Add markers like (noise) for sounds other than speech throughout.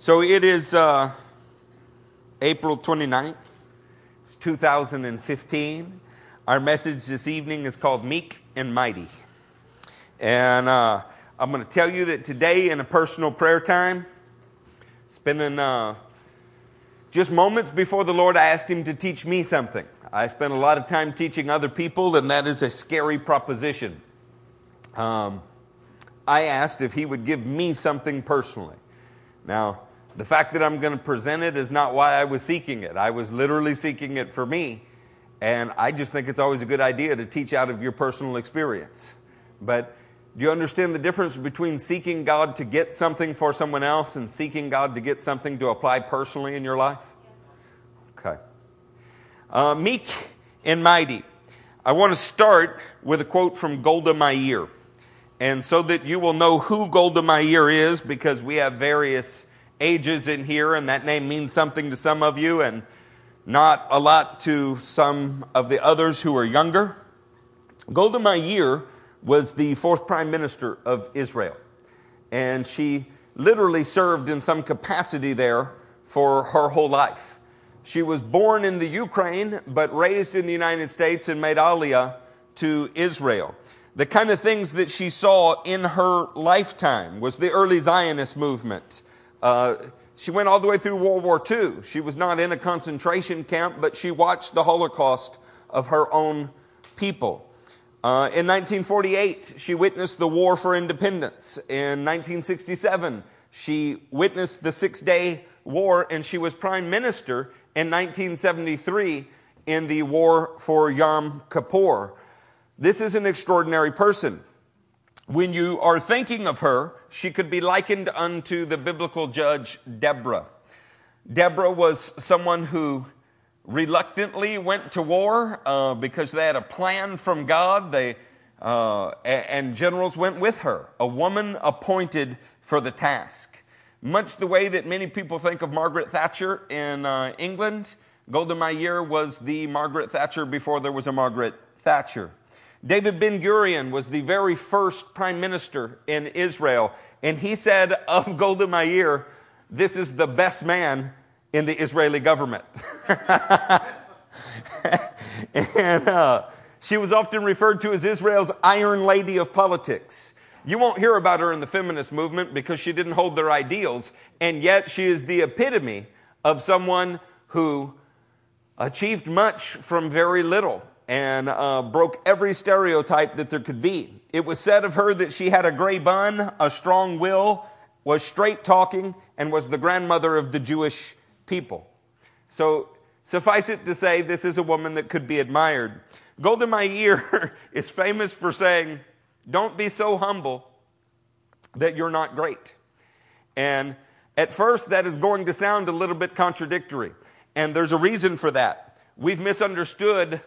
So it is uh, April 29th, it's 2015. Our message this evening is called Meek and Mighty. And uh, I'm going to tell you that today, in a personal prayer time, spending uh, just moments before the Lord, I asked Him to teach me something. I spent a lot of time teaching other people, and that is a scary proposition. Um, I asked if He would give me something personally. Now, the fact that I'm going to present it is not why I was seeking it. I was literally seeking it for me. And I just think it's always a good idea to teach out of your personal experience. But do you understand the difference between seeking God to get something for someone else and seeking God to get something to apply personally in your life? Okay. Uh, meek and mighty. I want to start with a quote from Golda Meir. And so that you will know who Golda Meir is, because we have various ages in here, and that name means something to some of you and not a lot to some of the others who are younger. Golda Meir was the fourth prime minister of Israel, and she literally served in some capacity there for her whole life. She was born in the Ukraine, but raised in the United States and made aliyah to Israel. The kind of things that she saw in her lifetime was the early Zionist movement, uh, she went all the way through World War II. She was not in a concentration camp, but she watched the Holocaust of her own people. Uh, in 1948, she witnessed the War for Independence. In 1967, she witnessed the Six Day War, and she was Prime Minister in 1973 in the War for Yom Kippur. This is an extraordinary person when you are thinking of her, she could be likened unto the biblical judge Deborah. Deborah was someone who reluctantly went to war uh, because they had a plan from God. They uh, and generals went with her, a woman appointed for the task. Much the way that many people think of Margaret Thatcher in uh, England, Golda Meir was the Margaret Thatcher before there was a Margaret Thatcher. David Ben Gurion was the very first prime minister in Israel, and he said of (laughs) Golda Meir, This is the best man in the Israeli government. (laughs) and uh, she was often referred to as Israel's Iron Lady of politics. You won't hear about her in the feminist movement because she didn't hold their ideals, and yet she is the epitome of someone who achieved much from very little and uh, broke every stereotype that there could be. It was said of her that she had a gray bun, a strong will, was straight talking, and was the grandmother of the Jewish people. So, suffice it to say, this is a woman that could be admired. Golda Meir (laughs) is famous for saying, Don't be so humble that you're not great. And at first, that is going to sound a little bit contradictory. And there's a reason for that. We've misunderstood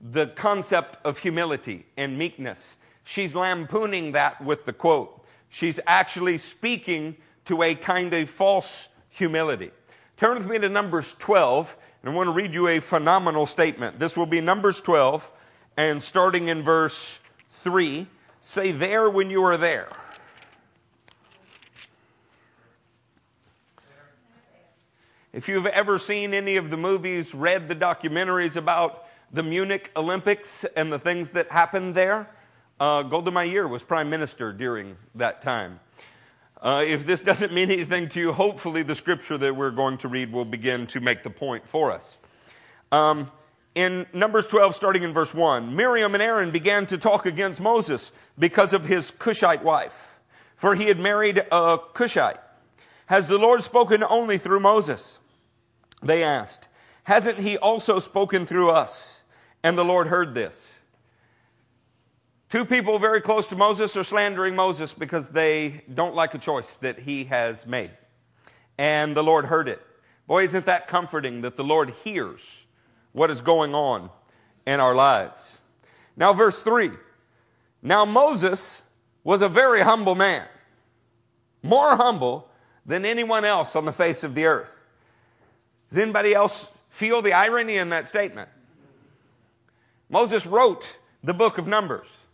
the concept of humility and meekness. She's lampooning that with the quote. She's actually speaking to a kind of false humility. Turn with me to Numbers 12, and I want to read you a phenomenal statement. This will be Numbers 12, and starting in verse 3, say there when you are there. If you've ever seen any of the movies, read the documentaries about the Munich Olympics and the things that happened there. Uh, Golda Meir was prime minister during that time. Uh, if this (laughs) doesn't mean anything to you, hopefully the scripture that we're going to read will begin to make the point for us. Um, in Numbers 12, starting in verse 1, Miriam and Aaron began to talk against Moses because of his Cushite wife, for he had married a Cushite. Has the Lord spoken only through Moses? They asked. Hasn't he also spoken through us? And the Lord heard this. Two people very close to Moses are slandering Moses because they don't like a choice that he has made. And the Lord heard it. Boy, isn't that comforting that the Lord hears what is going on in our lives. Now, verse 3. Now, Moses was a very humble man, more humble than anyone else on the face of the earth. Does anybody else feel the irony in that statement? Moses wrote the book of Numbers.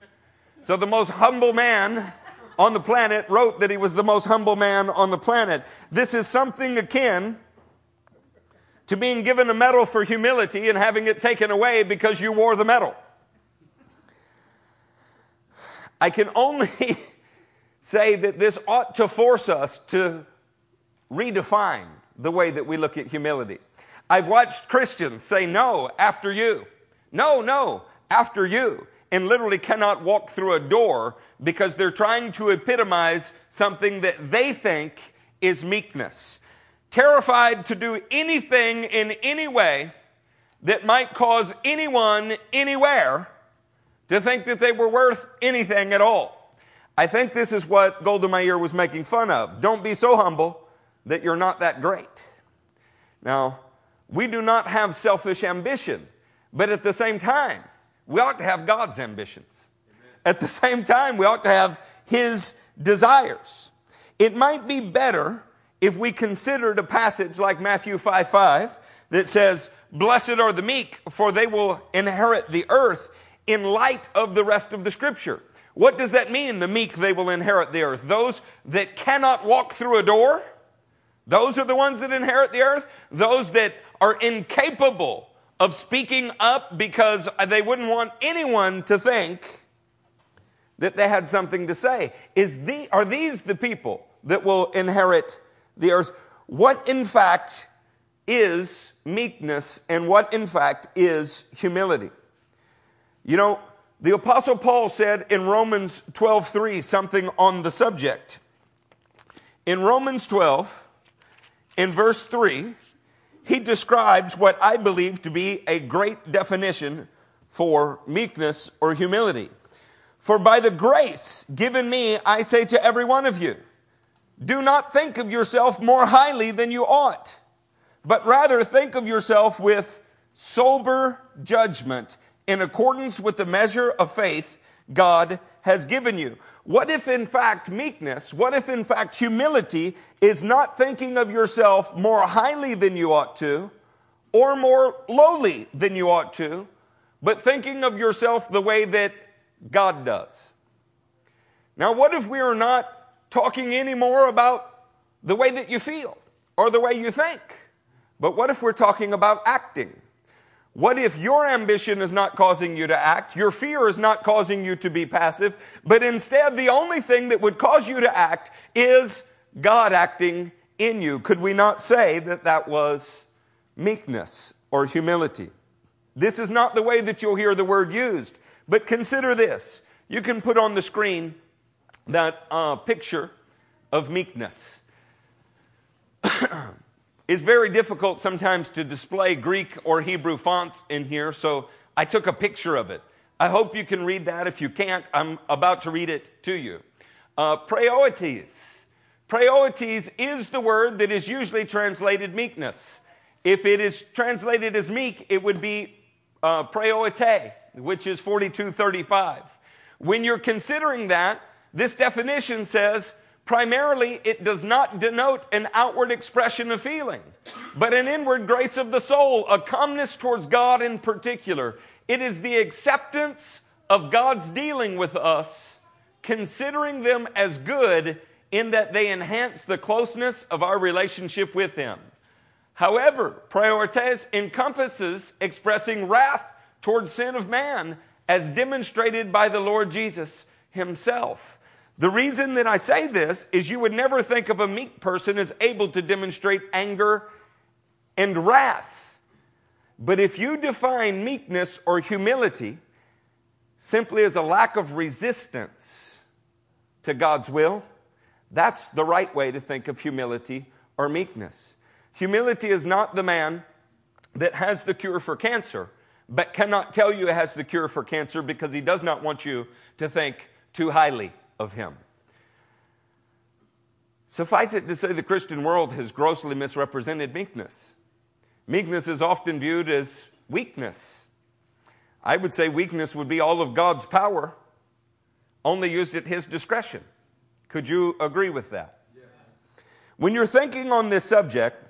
So the most humble man on the planet wrote that he was the most humble man on the planet. This is something akin to being given a medal for humility and having it taken away because you wore the medal. I can only (laughs) say that this ought to force us to redefine the way that we look at humility. I've watched Christians say no after you. No, no, after you. And literally cannot walk through a door because they're trying to epitomize something that they think is meekness. Terrified to do anything in any way that might cause anyone anywhere to think that they were worth anything at all. I think this is what Golda Meir was making fun of. Don't be so humble that you're not that great. Now, we do not have selfish ambition, but at the same time, we ought to have God's ambitions. At the same time, we ought to have His desires. It might be better if we considered a passage like Matthew 5 5 that says, Blessed are the meek, for they will inherit the earth, in light of the rest of the scripture. What does that mean? The meek, they will inherit the earth. Those that cannot walk through a door, those are the ones that inherit the earth. Those that are incapable of speaking up because they wouldn't want anyone to think that they had something to say. Is the, are these the people that will inherit the earth? What in fact is meekness and what in fact is humility? You know, the apostle Paul said in Romans 12:3 something on the subject. In Romans 12 in verse 3, he describes what I believe to be a great definition for meekness or humility. For by the grace given me, I say to every one of you, do not think of yourself more highly than you ought, but rather think of yourself with sober judgment in accordance with the measure of faith God has given you. What if, in fact, meekness, what if, in fact, humility is not thinking of yourself more highly than you ought to, or more lowly than you ought to, but thinking of yourself the way that God does? Now, what if we are not talking anymore about the way that you feel or the way you think? But what if we're talking about acting? What if your ambition is not causing you to act? Your fear is not causing you to be passive, but instead the only thing that would cause you to act is God acting in you. Could we not say that that was meekness or humility? This is not the way that you'll hear the word used, but consider this. You can put on the screen that uh, picture of meekness. (clears throat) It's very difficult sometimes to display Greek or Hebrew fonts in here, so I took a picture of it. I hope you can read that. If you can't, I'm about to read it to you. Uh. Praoetes is the word that is usually translated meekness. If it is translated as meek, it would be uh, which is 4235. When you're considering that, this definition says Primarily, it does not denote an outward expression of feeling, but an inward grace of the soul, a calmness towards God in particular. It is the acceptance of God's dealing with us, considering them as good in that they enhance the closeness of our relationship with Him. However, praoetes encompasses expressing wrath towards sin of man as demonstrated by the Lord Jesus Himself. The reason that I say this is you would never think of a meek person as able to demonstrate anger and wrath. But if you define meekness or humility simply as a lack of resistance to God's will, that's the right way to think of humility or meekness. Humility is not the man that has the cure for cancer, but cannot tell you he has the cure for cancer because he does not want you to think too highly of him. Suffice it to say, the Christian world has grossly misrepresented meekness. Meekness is often viewed as weakness. I would say weakness would be all of God's power, only used at His discretion. Could you agree with that? Yes. When you're thinking on this subject,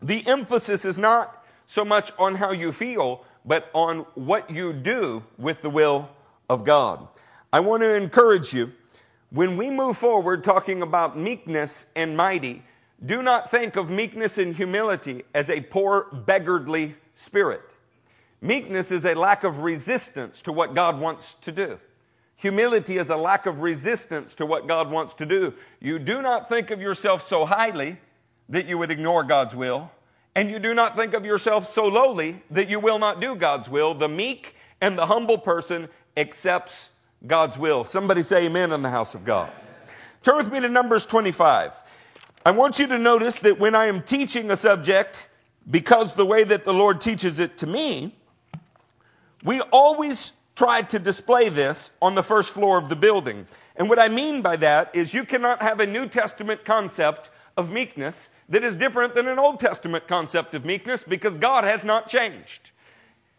the emphasis is not so much on how you feel, but on what you do with the will of God. I want to encourage you when we move forward talking about meekness and mighty, do not think of meekness and humility as a poor, beggarly spirit. Meekness is a lack of resistance to what God wants to do. Humility is a lack of resistance to what God wants to do. You do not think of yourself so highly that you would ignore God's will, and you do not think of yourself so lowly that you will not do God's will. The meek and the humble person accepts God's will. Somebody say amen in the house of God. Turn with me to Numbers 25. I want you to notice that when I am teaching a subject, because the way that the Lord teaches it to me, we always try to display this on the first floor of the building. And what I mean by that is you cannot have a New Testament concept of meekness that is different than an Old Testament concept of meekness because God has not changed.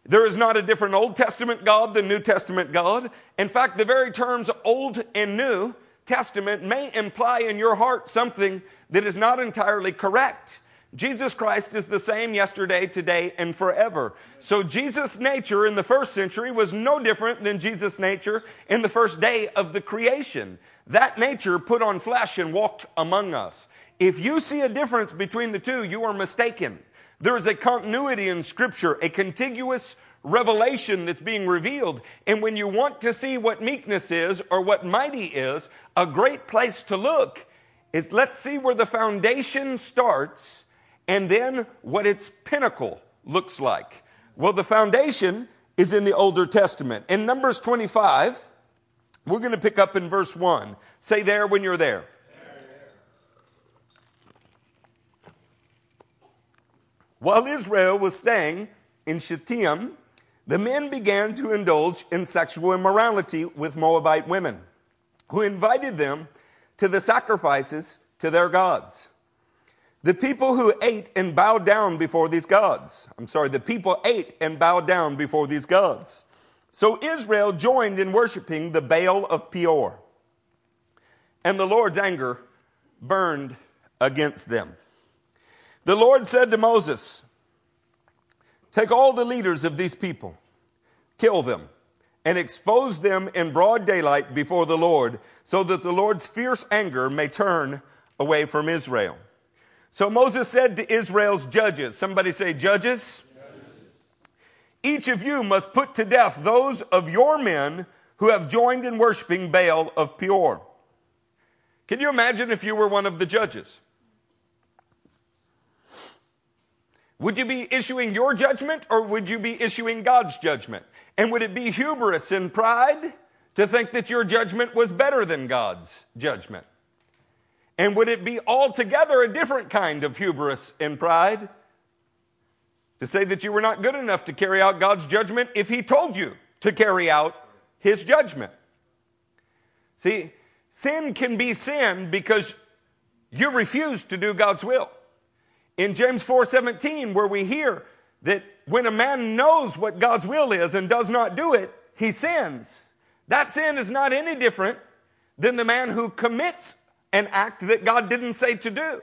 There is not a different Old Testament God than New Testament God. In fact, the very terms Old and New Testament may imply in your heart something that is not entirely correct. Jesus Christ is the same yesterday, today, and forever. So Jesus' nature in the first century was no different than Jesus' nature in the first day of the creation. That nature put on flesh and walked among us. If you see a difference between the two, you are mistaken. There is a continuity in scripture, a contiguous revelation that's being revealed. And when you want to see what meekness is or what mighty is, a great place to look is let's see where the foundation starts and then what its pinnacle looks like. Well, the foundation is in the Older Testament. In Numbers 25, we're going to pick up in verse 1. Say there when you're there. While Israel was staying in Shittim, the men began to indulge in sexual immorality with Moabite women, who invited them to the sacrifices to their gods. The people who ate and bowed down before these gods. I'm sorry, the people ate and bowed down before these gods. So Israel joined in worshiping the Baal of Peor. And the Lord's anger burned against them. The Lord said to Moses, Take all the leaders of these people, kill them, and expose them in broad daylight before the Lord, so that the Lord's fierce anger may turn away from Israel. So Moses said to Israel's judges, somebody say, judges? Each of you must put to death those of your men who have joined in worshiping Baal of Peor. Can you imagine if you were one of the judges? Would you be issuing your judgment or would you be issuing God's judgment? And would it be hubris and pride to think that your judgment was better than God's judgment? And would it be altogether a different kind of hubris and pride to say that you were not good enough to carry out God's judgment if He told you to carry out His judgment? See, sin can be sin because you refuse to do God's will in James 4:17 where we hear that when a man knows what God's will is and does not do it, he sins. That sin is not any different than the man who commits an act that God didn't say to do.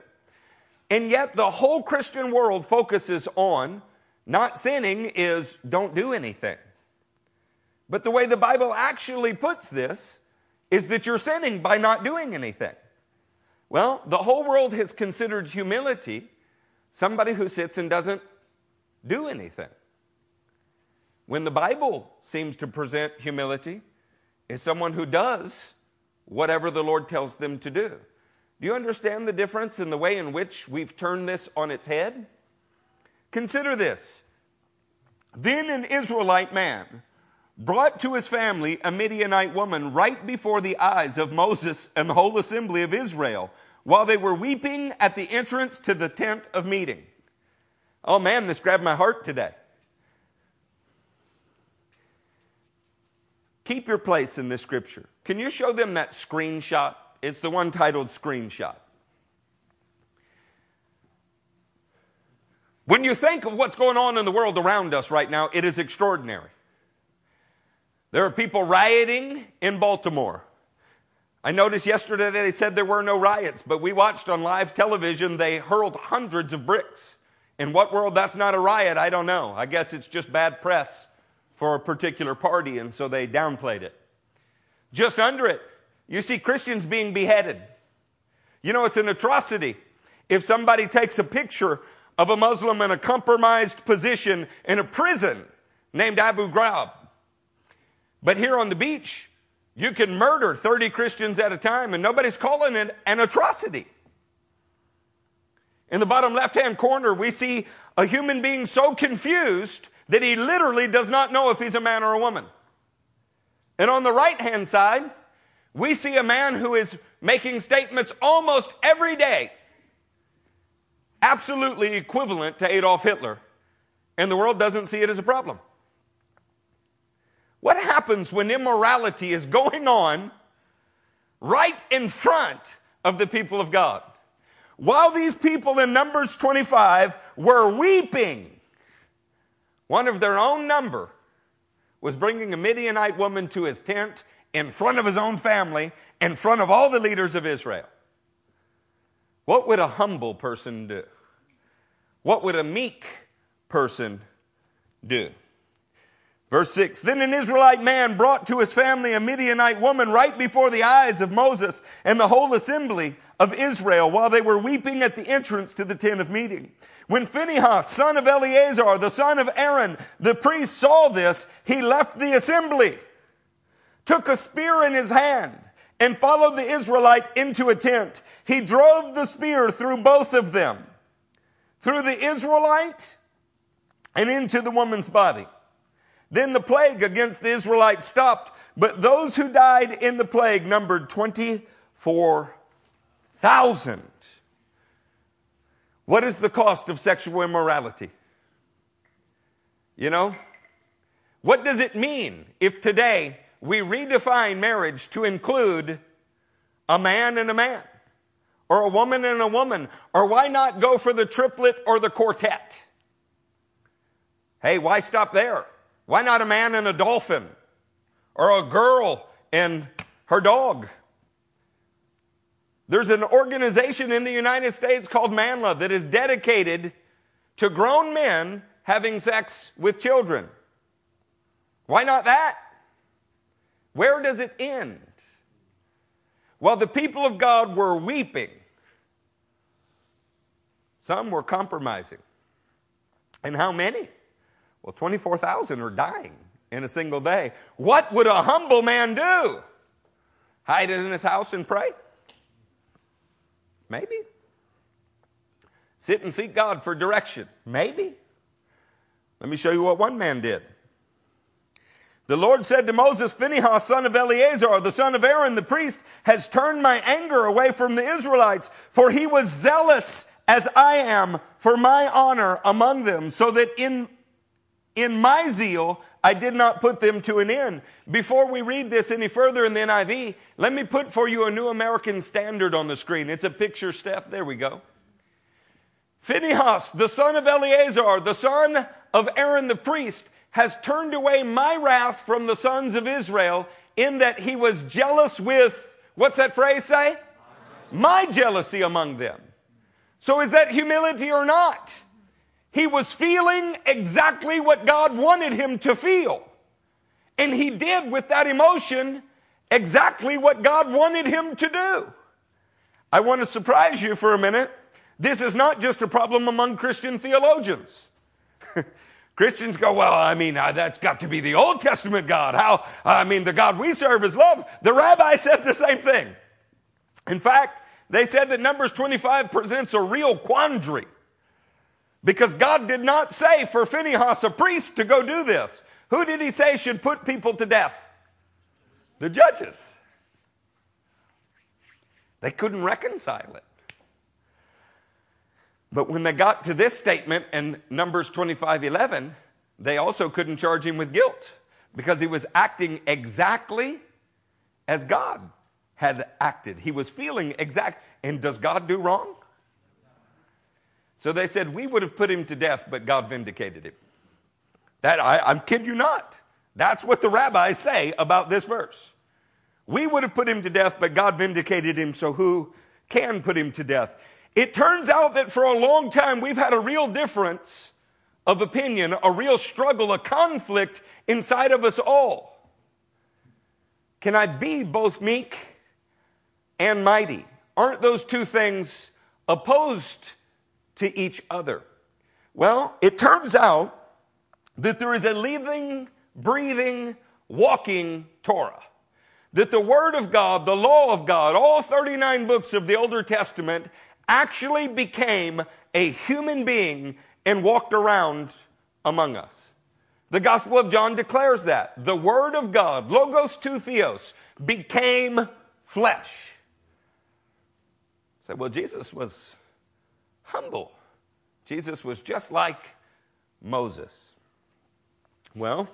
And yet the whole Christian world focuses on not sinning is don't do anything. But the way the Bible actually puts this is that you're sinning by not doing anything. Well, the whole world has considered humility somebody who sits and doesn't do anything. When the Bible seems to present humility, is someone who does whatever the Lord tells them to do. Do you understand the difference in the way in which we've turned this on its head? Consider this. Then an Israelite man brought to his family a Midianite woman right before the eyes of Moses and the whole assembly of Israel while they were weeping at the entrance to the tent of meeting. Oh man, this grabbed my heart today. Keep your place in this scripture. Can you show them that screenshot? It's the one titled Screenshot. When you think of what's going on in the world around us right now, it is extraordinary. There are people rioting in Baltimore. I noticed yesterday they said there were no riots, but we watched on live television they hurled hundreds of bricks. In what world that's not a riot, I don't know. I guess it's just bad press for a particular party, and so they downplayed it. Just under it, You see Christians being beheaded. You know, it's an atrocity if somebody takes a picture of a Muslim in a compromised position in a prison named Abu Ghraib. But here on the beach, you can murder 30 Christians at a time and nobody's calling it an atrocity. In the bottom left hand corner, we see a human being so confused that he literally does not know if he's a man or a woman. And on the right hand side, we see a man who is making statements almost every day, absolutely equivalent to Adolf Hitler, and the world doesn't see it as a problem. What happens when immorality is going on right in front of the people of God? While these people in Numbers 25 were weeping, one of their own number was bringing a Midianite woman to his tent in front of his own family, in front of all the leaders of Israel. What would a humble person do? What would a meek person do? Verse 6 Then an Israelite man brought to his family a Midianite woman right before the eyes of Moses and the whole assembly of Israel while they were weeping at the entrance to the tent of meeting. When Phinehas, son of Eleazar, the son of Aaron, the priest saw this, he left the assembly, took a spear in his hand, and followed the Israelite into a tent. He drove the spear through both of them, through the Israelite and into the woman's body. Then the plague against the Israelites stopped, but those who died in the plague numbered 24,000. What is the cost of sexual immorality? You know? What does it mean if today we redefine marriage to include a man and a man? Or a woman and a woman? Or why not go for the triplet or the quartet? Hey, why stop there? Why not a man and a dolphin? Or a girl and her dog? There's an organization in the United States called NAMBLA that is dedicated to grown men having sex with children. Why not that? Where does it end? Well, the people of God were weeping. Some were compromising. And how many? Well, 24,000 are dying in a single day. What would a humble man do? Hide in his house and pray? Maybe. Sit and seek God for direction? Maybe. Let me show you what one man did. The Lord said to Moses, Phinehas, son of Eleazar, the son of Aaron, the priest, has turned my anger away from the Israelites, for he was zealous as I am for my honor among them, so that in in my zeal, I did not put them to an end. Before we read this any further in the NIV, let me put for you a New American Standard on the screen. It's a picture, Steph. There we go. Phinehas, the son of Eleazar, the son of Aaron the priest, has turned away my wrath from the sons of Israel in that he was jealous with, what's that phrase say? My jealousy among them. So is that humility or not? He was feeling exactly what God wanted him to feel. And he did with that emotion exactly what God wanted him to do. I want to surprise you for a minute. This is not just a problem among Christian theologians. (laughs) Christians go, well, I mean, uh, that's got to be the Old Testament God. How, I mean, the God we serve is love. The rabbi (laughs) said the same thing. In fact, they said that Numbers 25 presents a real quandary. Because God did not say for Phinehas, a priest, to go do this. Who did he say should put people to death? The judges. They couldn't reconcile it. But when they got to this statement in Numbers 25 11, they also couldn't charge him with guilt because he was acting exactly as God had acted. He was feeling exact. And does God do wrong? So they said, We would have put him to death, but God vindicated him. That, I, I'm kid you not. That's what the rabbis say about this verse. We would have put him to death, but God vindicated him, so who can put him to death? It turns out that for a long time we've had a real difference of opinion, a real struggle, a conflict inside of us all. Can I be both meek and mighty. Aren't those two things opposed to each other? Well, it turns out that there is a living, breathing, walking Torah. That the Word of God, the law of God, all 39 books of the Older Testament actually became a human being and walked around among us. The Gospel of John declares that. The Word of God, Logos to Theos, became flesh. Say, well, Jesus was humble. Jesus was just like Moses. Well,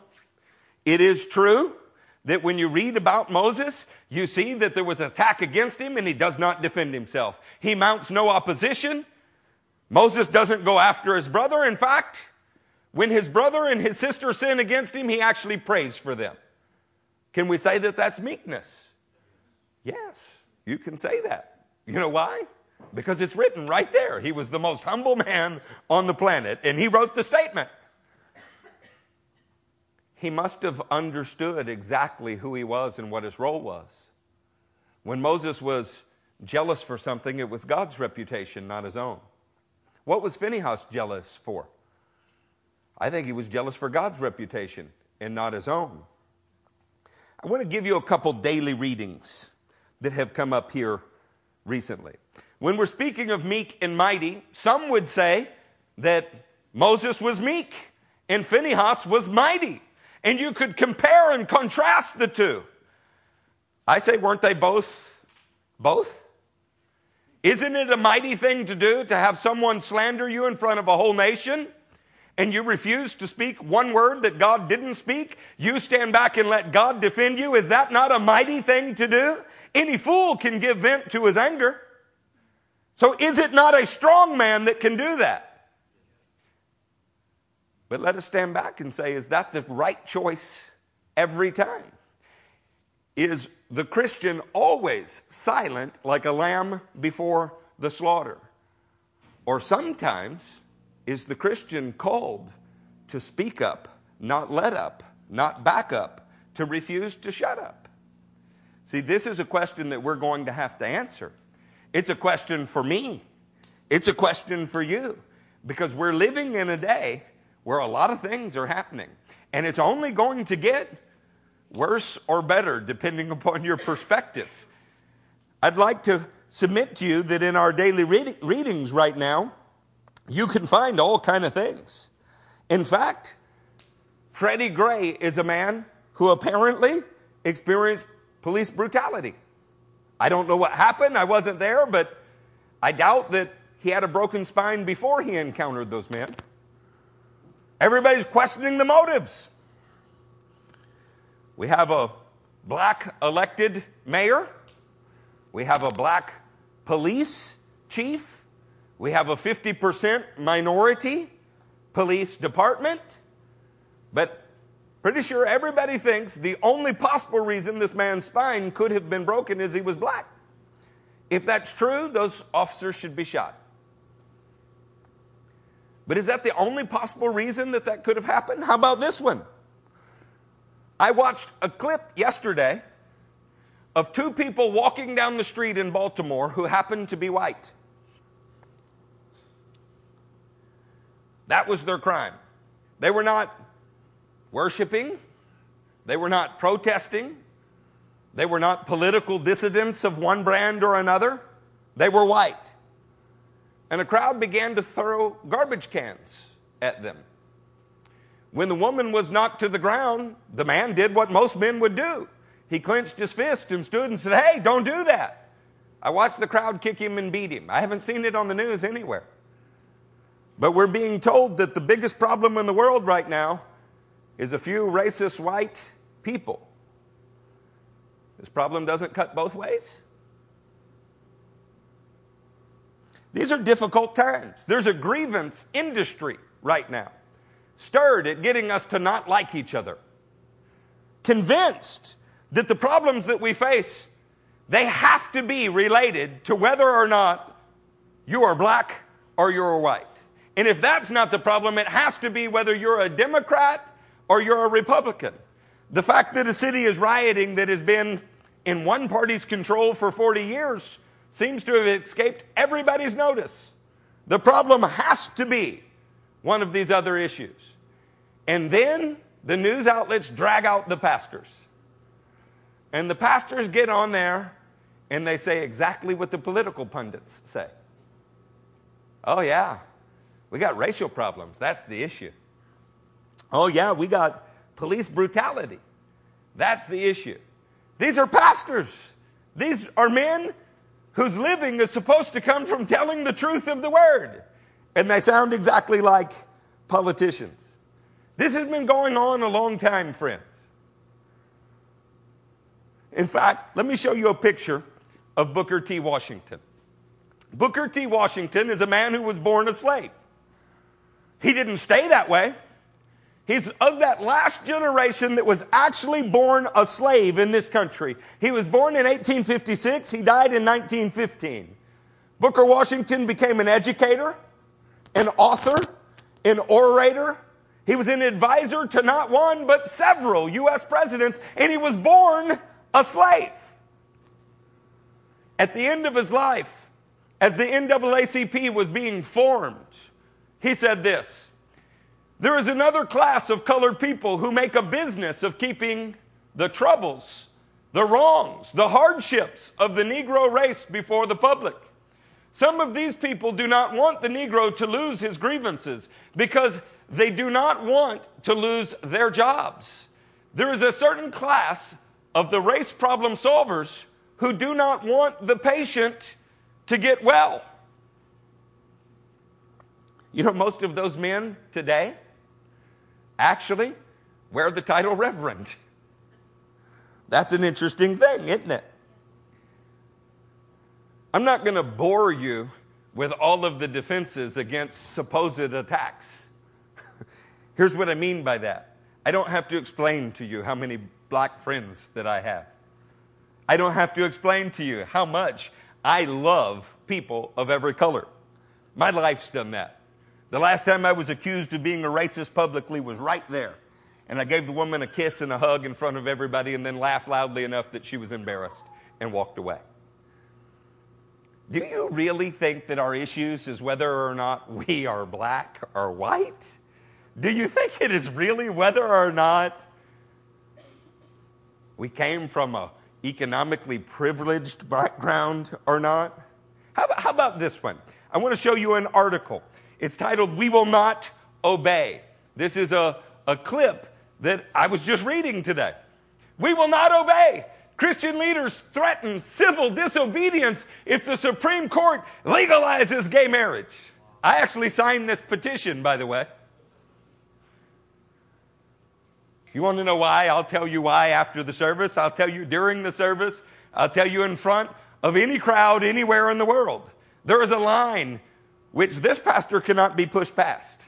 it is true that when you read about Moses, you see that there was an attack against him and he does not defend himself. He mounts no opposition. Moses doesn't go after his brother. In fact, when his brother and his sister sin against him, he actually prays for them. Can we say that that's meekness? Yes, you can say that. You know why? Because it's written right there. He was the most humble man on the planet, and he wrote the statement. He must have understood exactly who he was and what his role was. When Moses was jealous for something, it was God's reputation, not his own. What was Phinehas jealous for? I think he was jealous for God's reputation and not his own. I want to give you a couple daily readings that have come up here recently. When we're speaking of meek and mighty, some would say that Moses was meek and Phinehas was mighty. And you could compare and contrast the two. I say, weren't they both? Both? Isn't it a mighty thing to do to have someone slander you in front of a whole nation? and you refuse to speak one word that God didn't speak, you stand back and let God defend you. Is that not a mighty thing to do? Any fool can give vent to his anger. So is it not a strong man that can do that? But let us stand back and say, is that the right choice every time? Is the Christian always silent like a lamb before the slaughter? Or sometimes is the Christian called to speak up, not let up, not back up, to refuse to shut up? See, this is a question that we're going to have to answer. It's a question for me. It's a question for you. Because we're living in a day where a lot of things are happening. And it's only going to get worse or better depending upon your perspective. I'd like to submit to you that in our daily reading, readings right now, you can find all kind of things. In fact, Freddie Gray is a man who apparently experienced police brutality. I don't know what happened. I wasn't there, but I doubt that he had a broken spine before he encountered those men. Everybody's questioning the motives. We have a black elected mayor. We have a black police chief. We have a 50% minority police department, but pretty sure everybody thinks the only possible reason this man's spine could have been broken is he was black. If that's true, those officers should be shot. But is that the only possible reason that that could have happened? How about this one? I watched a clip yesterday of two people walking down the street in Baltimore who happened to be white. That was their crime. They were not worshiping, they were not protesting, they were not political dissidents of one brand or another. They were white. And a crowd began to throw garbage cans at them. When the woman was knocked to the ground, the man did what most men would do. He clenched his fist and stood and said, Hey, don't do that. I watched the crowd kick him and beat him. I haven't seen it on the news anywhere. But we're being told that the biggest problem in the world right now is a few racist white people. This problem doesn't cut both ways. These are difficult times. There's a grievance industry right now, stirred at getting us to not like each other, convinced that the problems that we face they have to be related to whether or not you are black or you're white. And if that's not the problem, it has to be whether you're a Democrat or you're a Republican. The fact that a city is rioting that has been in one party's control for 40 years seems to have escaped everybody's notice. The problem has to be one of these other issues. And then the news outlets drag out the pastors. And the pastors get on there and they say exactly what the political pundits say. Oh, yeah, we got racial problems. That's the issue. Oh, yeah, we got police brutality. That's the issue. These are pastors. These are men whose living is supposed to come from telling the truth of the word. And they sound exactly like politicians. This has been going on a long time, friends. In fact, let me show you a picture of Booker T. Washington. Booker T. Washington is a man who was born a slave. He didn't stay that way. He's of that last generation that was actually born a slave in this country. He was born in 1856. He died in 1915. Booker Washington became an educator, an author, an orator. He was an advisor to not one, but several U.S. presidents, and he was born a slave. At the end of his life, as the NAACP was being formed, he said this There is another class of colored people who make a business of keeping the troubles, the wrongs, the hardships of the Negro race before the public. Some of these people do not want the Negro to lose his grievances because they do not want to lose their jobs. There is a certain class of the race problem solvers who do not want the patient to get well. You know, most of those men today actually wear the title Reverend. That's an interesting thing, isn't it? I'm not going to bore you with all of the defenses against supposed attacks. (laughs) Here's what I mean by that I don't have to explain to you how many black friends that I have. I don't have to explain to you how much I love people of every color. My life's done that. The last time I was accused of being a racist publicly was right there. And I gave the woman a kiss and a hug in front of everybody and then laughed loudly enough that she was embarrassed and walked away. Do you really think that our issues is whether or not (laughs) we are black or white? Do you think it is really whether or not we came from a economically privileged background or not? How about, how about this one? I want to show you an article. It's titled, We Will Not Obey. This is a, a clip that I was just reading today. We will not obey. Christian leaders threaten civil disobedience if the Supreme Court legalizes gay marriage. I actually signed this petition, by the way. You want to know why? I'll tell you why after the service. I'll tell you during the service. I'll tell you in front of any crowd anywhere in the world. There is a line which this pastor cannot be pushed past.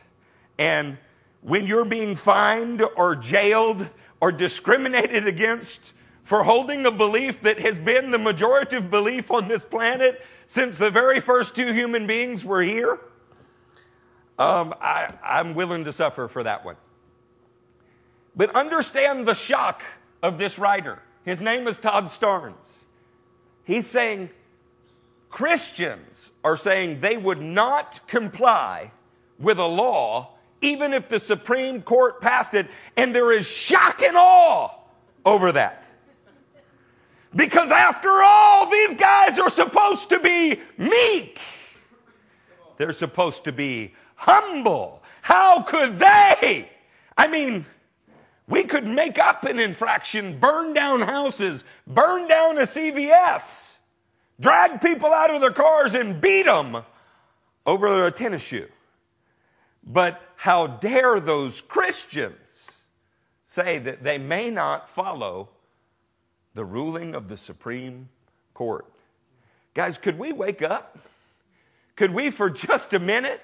And when you're being fined or jailed or discriminated against for holding a belief that has been the majorative belief on this planet since the very first two human beings were here, um, I, I'm willing to suffer for that one. But understand the shock of this writer. His name is Todd Starnes. He's saying Christians are saying they would not comply with a law even if the Supreme Court passed it, and there is shock and awe over that. Because after all, these guys are supposed to be meek. They're supposed to be humble. How could they? I mean, we could make up an infraction, burn down houses, burn down a CVS, drag people out of their cars and beat them over a tennis shoe. But how dare those Christians say that they may not follow the ruling of the Supreme Court? Guys, could we wake up? Could we, for just a minute,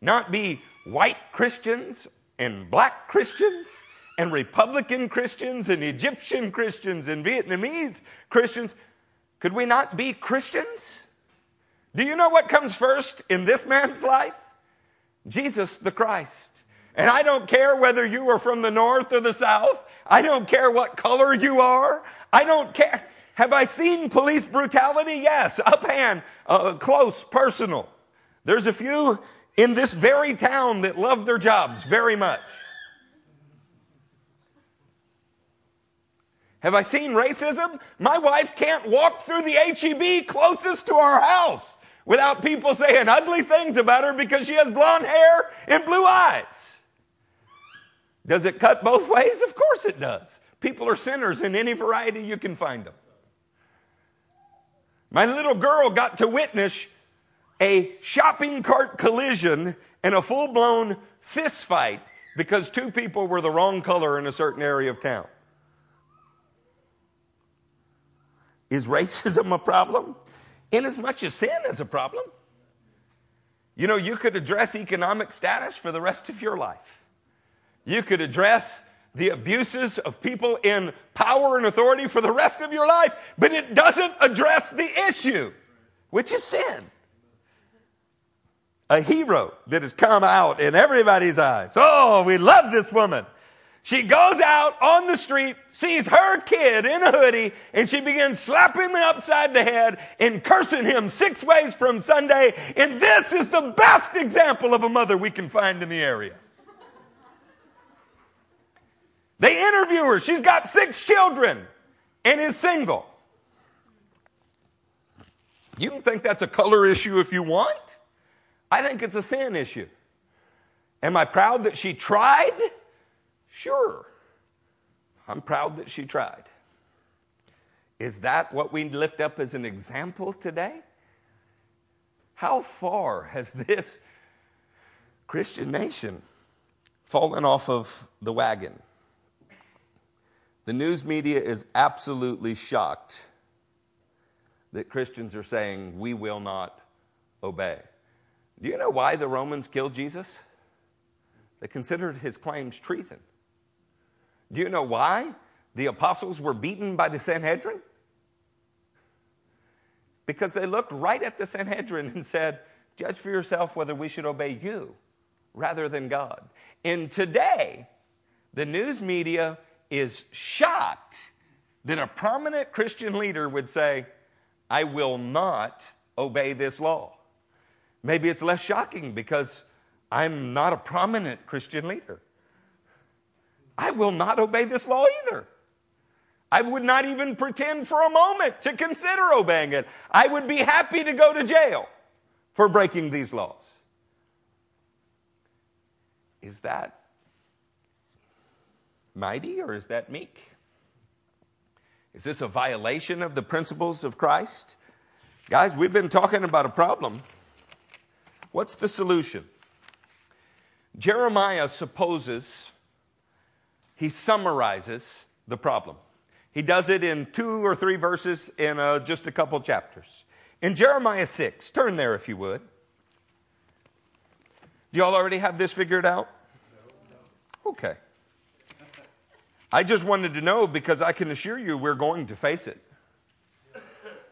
not be white Christians and black Christians? and Republican Christians and Egyptian Christians and Vietnamese Christians. Could we not be Christians? Do you know what comes first in this man's life? Jesus the Christ. And I don't care whether you are from the north or the south. I don't care what color you are. I don't care. Have I seen police brutality? Yes. Uphand, uh, close, personal. There's a few in this very town that love their jobs very much. Have I seen racism? My wife can't walk through the HEB closest to our house without people saying ugly things about her because she has blonde hair and blue eyes. Does it cut both ways? Of course it does. People are sinners in any variety you can find them. My little girl got to witness a shopping cart collision and a full blown fist fight because two people were the wrong color in a certain area of town. Is racism a problem? In as much as sin is a problem. You know, you could address economic status for the rest of your life. You could address the abuses of people in power and authority for the rest of your life, but it doesn't address the issue, which is sin. A hero that has come out in everybody's eyes. Oh, we love this woman. She goes out on the street, sees her kid in a hoodie, and she begins slapping him upside the head and cursing him six ways from Sunday. And this is the best example of a mother we can find in the area. They interview her. She's got six children and is single. You can think that's a color issue if you want. I think it's a sin issue. Am I proud that she tried? Sure. I'm proud that she tried. Is that what we lift up as an example today? How far has this Christian nation fallen off of the wagon? The news media is absolutely shocked that Christians are saying, We will not obey. Do you know why the Romans killed Jesus? They considered his claims treason. Do you know why the apostles were beaten by the Sanhedrin? Because they looked right at the Sanhedrin and said, Judge for yourself whether we should obey you rather than God. And today, the news media is shocked that a prominent Christian leader would say, I will not obey this law. Maybe it's less shocking because I'm not a prominent Christian leader. I will not obey this law either. I would not even pretend for a moment to consider obeying it. I would be happy to go to jail for breaking these laws. Is that mighty or is that meek? Is this a violation of the principles of Christ? Guys, we've been talking about a problem. What's the solution? Jeremiah supposes, he summarizes the problem. He does it in two or three verses in uh, just a couple chapters. In Jeremiah 6, turn there if you would. Do y'all already have this figured out? Okay. I just wanted to know because I can assure you we're going to face it.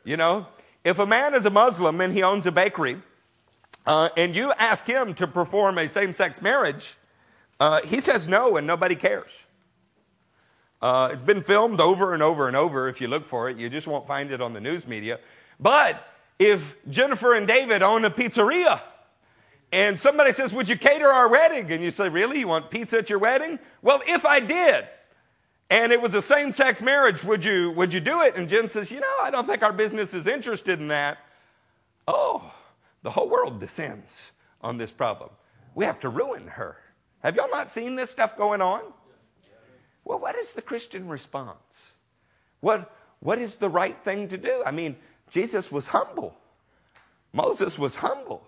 You know, if a man is a Muslim and he owns a bakery, uh, and you ask him to perform a same sex marriage, uh, he says no and nobody cares. Uh, it's been filmed over and over and over. If you look for it, you just won't find it on the news media. But if Jennifer and David own a pizzeria and somebody says, Would you cater our wedding? And you say, Really? You want pizza at your wedding? Well, if I did, and it was a same sex marriage, would you, would you do it? And Jen says, You know, I don't think our business is interested in that. Oh, the whole world descends on this problem. We have to ruin her. Have y'all not seen this stuff going on? Well, what is the Christian response? What, what is the right thing to do? I mean, Jesus was humble, Moses was humble.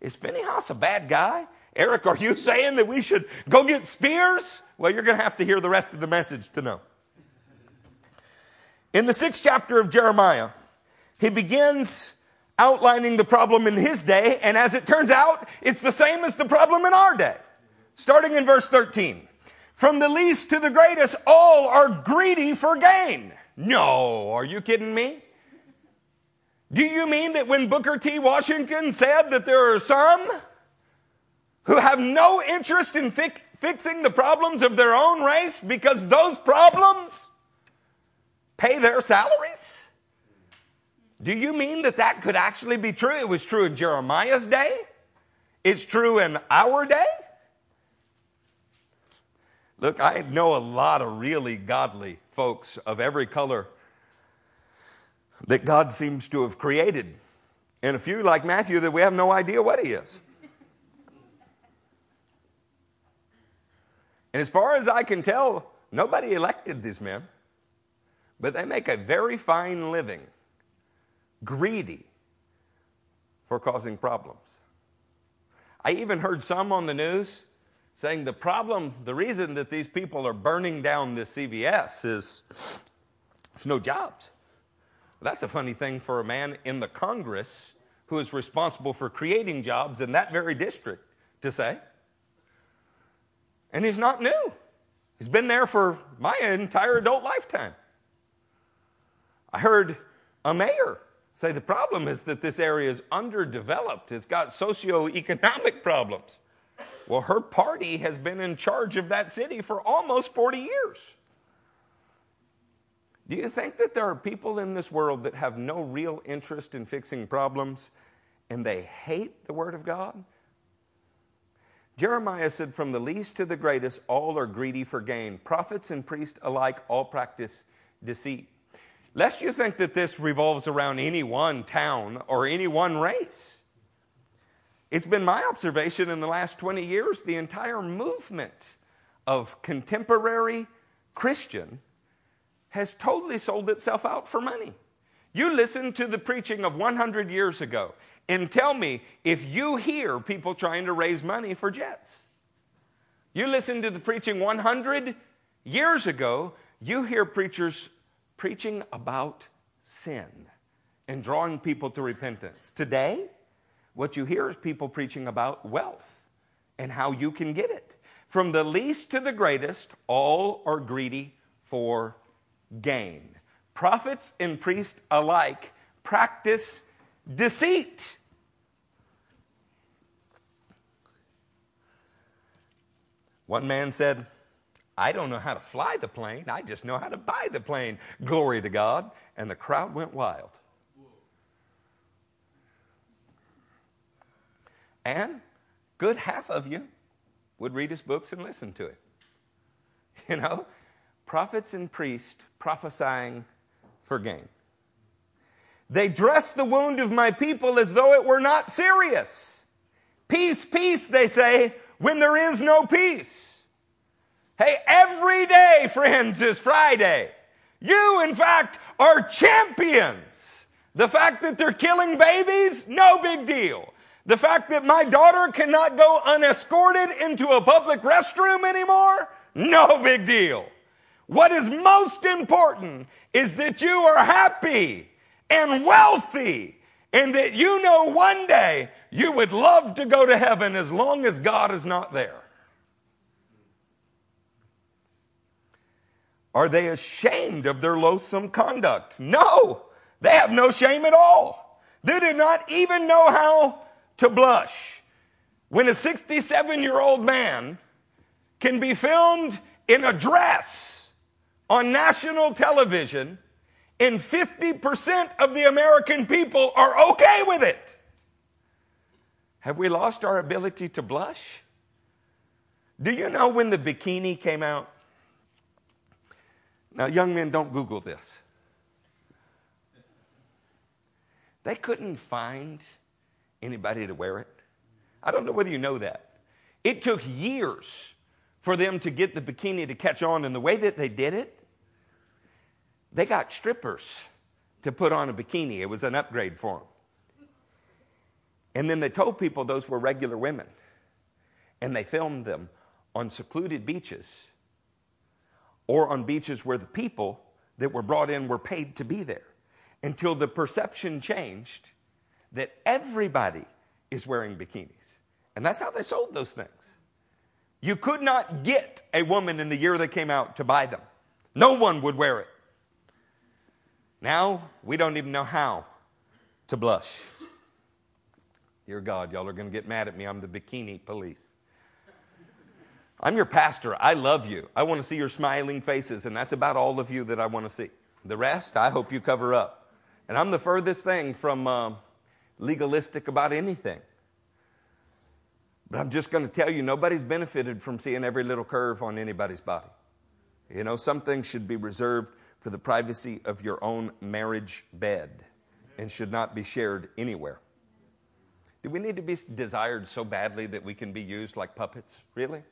Is Phinehas a bad guy? Eric, are you saying that we should go get spears? Well, you're going to have to hear the rest of the message to know. In the sixth chapter of Jeremiah, he begins outlining the problem in his day, and as it turns out, it's the same as the problem in our day. Starting in verse 13. From the least to the greatest, all are greedy for gain. No, are you kidding me? Do you mean that when Booker T. Washington said that there are some who have no interest in fi- fixing the problems of their own race because those problems pay their salaries? Do you mean that that could actually be true? It was true in Jeremiah's day? It's true in our day? Look, I know a lot of really godly folks of every color that God seems to have created, and a few like Matthew that we have no idea what he is. And as far as I can tell, nobody elected these men, but they make a very fine living, greedy for causing problems. I even heard some on the news saying the problem, the reason that these people are burning down this CVS is there's no jobs. That's a funny thing for a man in the Congress who is responsible for creating jobs in that very district to say. And he's not new. He's been there for my entire adult lifetime. I heard a mayor say the problem is that this area is underdeveloped, it's got socioeconomic problems. Well, her party has been in charge of that city for almost 40 years. Do you think that there are people in this world that have no real interest in fixing problems and they hate the Word of God? Jeremiah said, From the least to the greatest, all are greedy for gain. Prophets and priests alike all practice deceit. Lest you think that this revolves around any one town or any one race. It's been my observation in the last 20 years the entire movement of contemporary Christian has totally sold itself out for money. You listen to the preaching of 100 years ago and tell me if you hear people trying to raise money for jets. You listen to the preaching 100 years ago, you hear preachers preaching about sin and drawing people to repentance. Today, what you hear is people preaching about wealth and how you can get it. From the least to the greatest, all are greedy for gain. Prophets and priests alike practice deceit. One man said, I don't know how to fly the plane, I just know how to buy the plane. Glory to God. And the crowd went wild. And good half of you would read his books and listen to it. (laughs) You know, prophets and priests prophesying for gain. They dress the wound of my people as though it were not serious. Peace, peace, they say, when there is no peace. Hey, every day, friends, is Friday. You, in fact, are champions. The fact that they're killing babies, no big deal. The fact that my daughter cannot go unescorted into a public restroom anymore, no big deal. What is most important is that you are happy and wealthy and that you know one day you would love to go to heaven as long as God is not there. Are they ashamed of their loathsome conduct? No, they have no shame at all. They do not even know how to blush. When a 67 year old man can be filmed in a dress on national television, and 50% of the American people are okay with it. Have we lost our ability to blush? Do you know when the bikini came out? Now, young men, don't Google this. They couldn't find anybody to wear it. I don't know whether you know that. It took years for them to get the bikini to catch on, and the way that they did it, they got strippers to put on a bikini. It was an upgrade for them. And then they told people those were regular women. And they filmed them on secluded beaches or on beaches where the people that were brought in were paid to be there until the perception changed that everybody is wearing bikinis. And that's how they sold those things. You could not get a woman in the year they came out to buy them, no one would wear it. Now we don't even know how to blush. Dear God, y'all are going to get mad at me. I'm the bikini police. I'm your pastor. I love you. I want to see your smiling faces, and that's about all of you that I want to see. The rest, I hope you cover up. And I'm the furthest thing from uh, legalistic about anything. But I'm just going to tell you, nobody's benefited from seeing every little curve on anybody's body. You know, some things should be reserved for the privacy of your own marriage bed and should not be shared anywhere. Do we need to be desired so badly that we can be used like puppets? Really?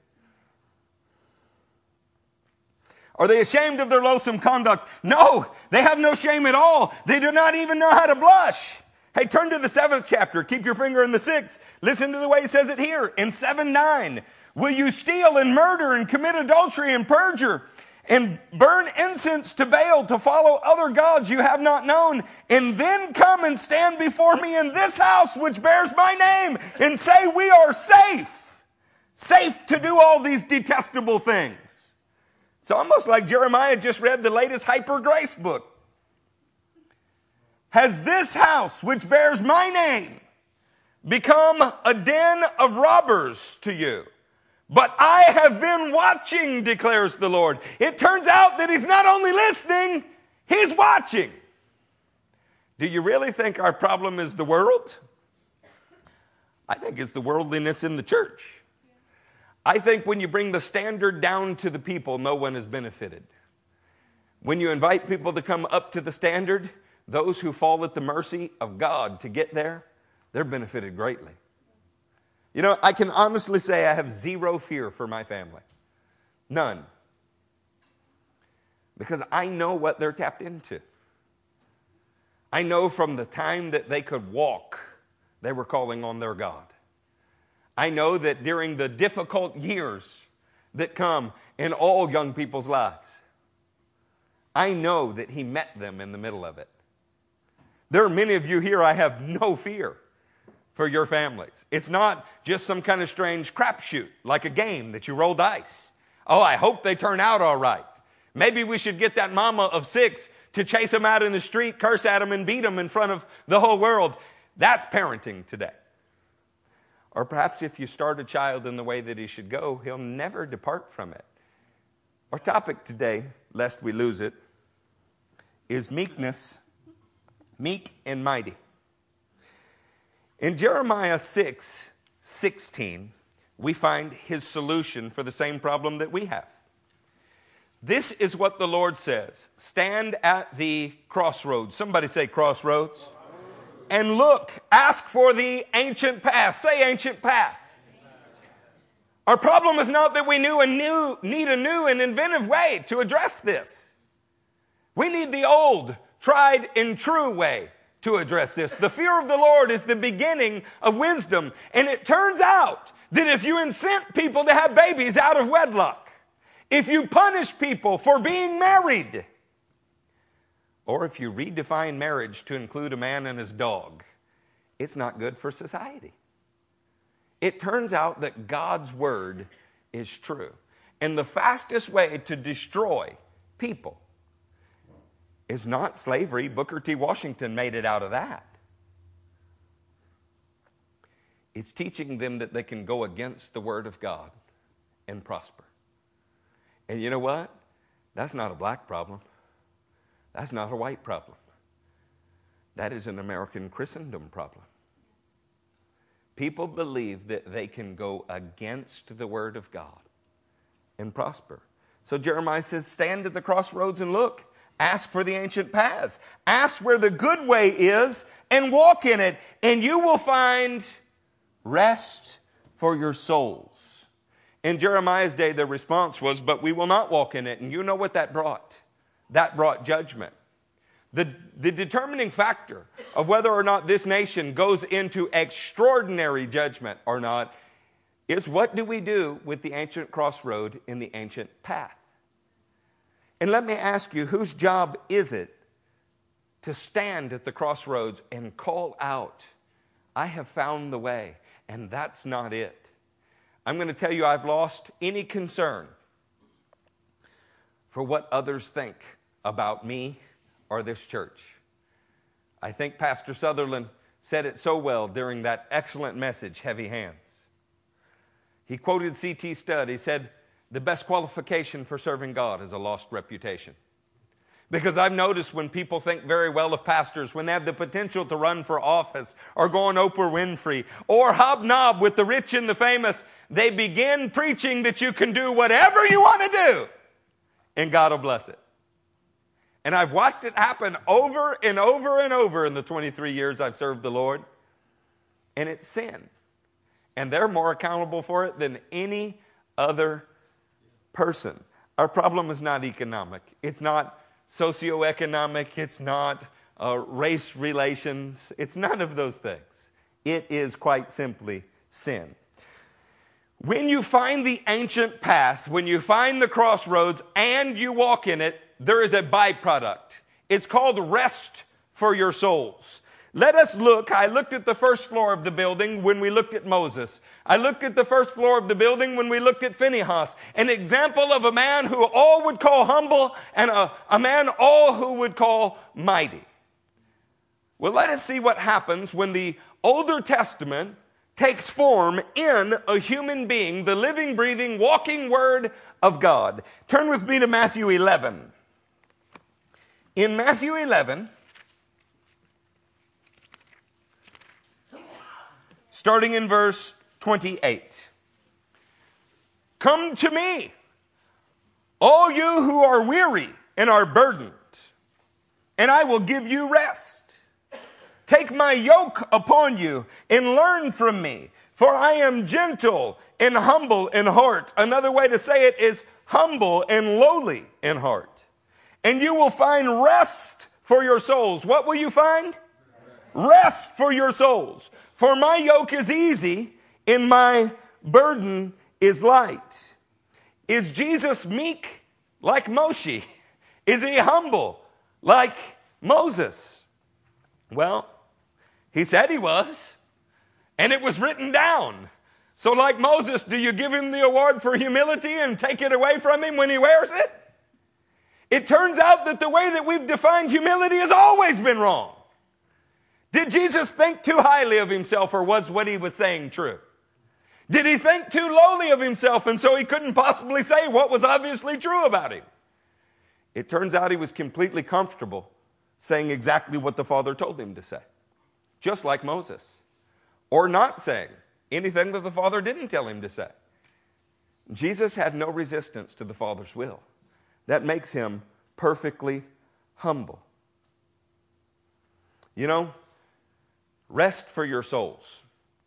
Are they ashamed of their loathsome conduct? No, they have no shame at all. They do not even know how to blush. Hey, turn to the seventh chapter. Keep your finger in the sixth. Listen to the way he says it here in 7 9. Will you steal and murder and commit adultery and perjure and burn incense to Baal to follow other gods you have not known and then come and stand before me in this house which bears my name and say we are safe? Safe to do all these detestable things. It's almost like Jeremiah just read the latest hyper grace book. Has this house, which bears my name, become a den of robbers to you? But I have been watching, declares the Lord. It turns out that He's not only listening, He's watching. Do you really think our problem is the world? I think it's the worldliness in the church. I think when you bring the standard down to the people, no one is benefited. When you invite people to come up to the standard, those who fall at the mercy of God to get there, they're benefited greatly. You know, I can honestly say I have zero fear for my family. None. Because I know what they're tapped into. I know from the time that they could walk, they were calling on their God. I know that during the difficult years that come in all young people's lives, I know that He met them in the middle of it. There are many of you here, I have no fear for your families. It's not just some kind of strange crapshoot, like a game that you roll dice. Oh, I hope they turn out all right. Maybe we should get that mama of six to chase them out in the street, curse at them, and beat them in front of the whole world. That's parenting today. Or perhaps if you start a child in the way that he should go, he'll never depart from it. Our topic today, lest we lose it, is meekness, meek and mighty. In Jeremiah 6 16, we find his solution for the same problem that we have. This is what the Lord says Stand at the crossroads. Somebody say crossroads and look, ask for the ancient path. Say ancient path. Our problem is not that we knew a new, need a new and inventive way to address this. We need the old, tried and true way to address this. The fear of the Lord is the beginning of wisdom. And it turns out that if you incent people to have babies out of wedlock, if you punish people for being married, or if you redefine marriage to include a man and his dog, it's not good for society. It turns out that God's word is true. And the fastest way to destroy people is not slavery. Booker T. Washington made it out of that. It's teaching them that they can go against the word of God and prosper. And you know what? That's not a black problem. That's not a white problem. That is an American Christendom problem. People believe that they can go against the Word of God and prosper. So Jeremiah says, Stand at the crossroads and look. Ask for the ancient paths. Ask where the good way is and walk in it, and you will find rest for your souls. In Jeremiah's day, the response was, But we will not walk in it. And you know what that brought? that brought judgment. The, the determining factor of whether or not this nation goes into extraordinary judgment or not is what do we do with the ancient crossroad in the ancient path? And let me ask you, whose job is it to stand at the crossroads and call out, I have found the way, and that's not it? I'm going to tell you, I've lost any concern for what others think about me or this church. I think Pastor Sutherland said it so well during that excellent message, Heavy Hands. He quoted C.T. Studd. He said, The best qualification for serving God is a lost reputation. Because I've noticed when people think very well of pastors, when they have the potential to run for office or go on Oprah Winfrey or hobnob with the rich and the famous, they begin preaching that you can do whatever you want to do and God will bless it. And I've watched it happen over and over and over in the 23 years I've served the Lord. And it's sin. And they're more accountable for it than any other person. Our problem is not economic. It's not socioeconomic, it's not uh, race relations, it's none of those things. It is quite simply sin. When you find the ancient path, when you find the crossroads and you walk in it, there is a byproduct. It's called rest for your souls. Let us look. I looked at the first floor of the building when we looked at Moses. I looked at the first floor of the building when we looked at Phinehas, an example of a man who all would call humble and a, a man all who would call mighty. Well, let us see what happens when the Older Testament takes form in a human being, the living, breathing, walking Word of God. Turn with me to Matthew 11. In Matthew 11, starting in verse 28. Come to me, all you who are weary and are burdened, and I will give you rest. Take my yoke upon you and learn from me, for I am gentle and humble in heart. Another way to say it is humble and lowly in heart. And you will find rest for your souls. What will you find? Rest for your souls. For my yoke is easy and my burden is light. Is Jesus meek like Moshe? (laughs) Is he humble like Moses? Well, he said he was, and it was written down. So, like Moses, do you give him the award for humility and take it away from him when he wears it? It turns out that the way that we've defined humility has always been wrong. Did Jesus think too highly of himself or was what he was saying true? Did he think too lowly of himself and so he couldn't possibly say what was obviously true about him? It turns out he was completely comfortable saying exactly what the Father told him to say, just like Moses, or not saying anything that the Father didn't tell him to say. Jesus had no resistance to the Father's will. That makes him perfectly humble. You know, rest for your souls.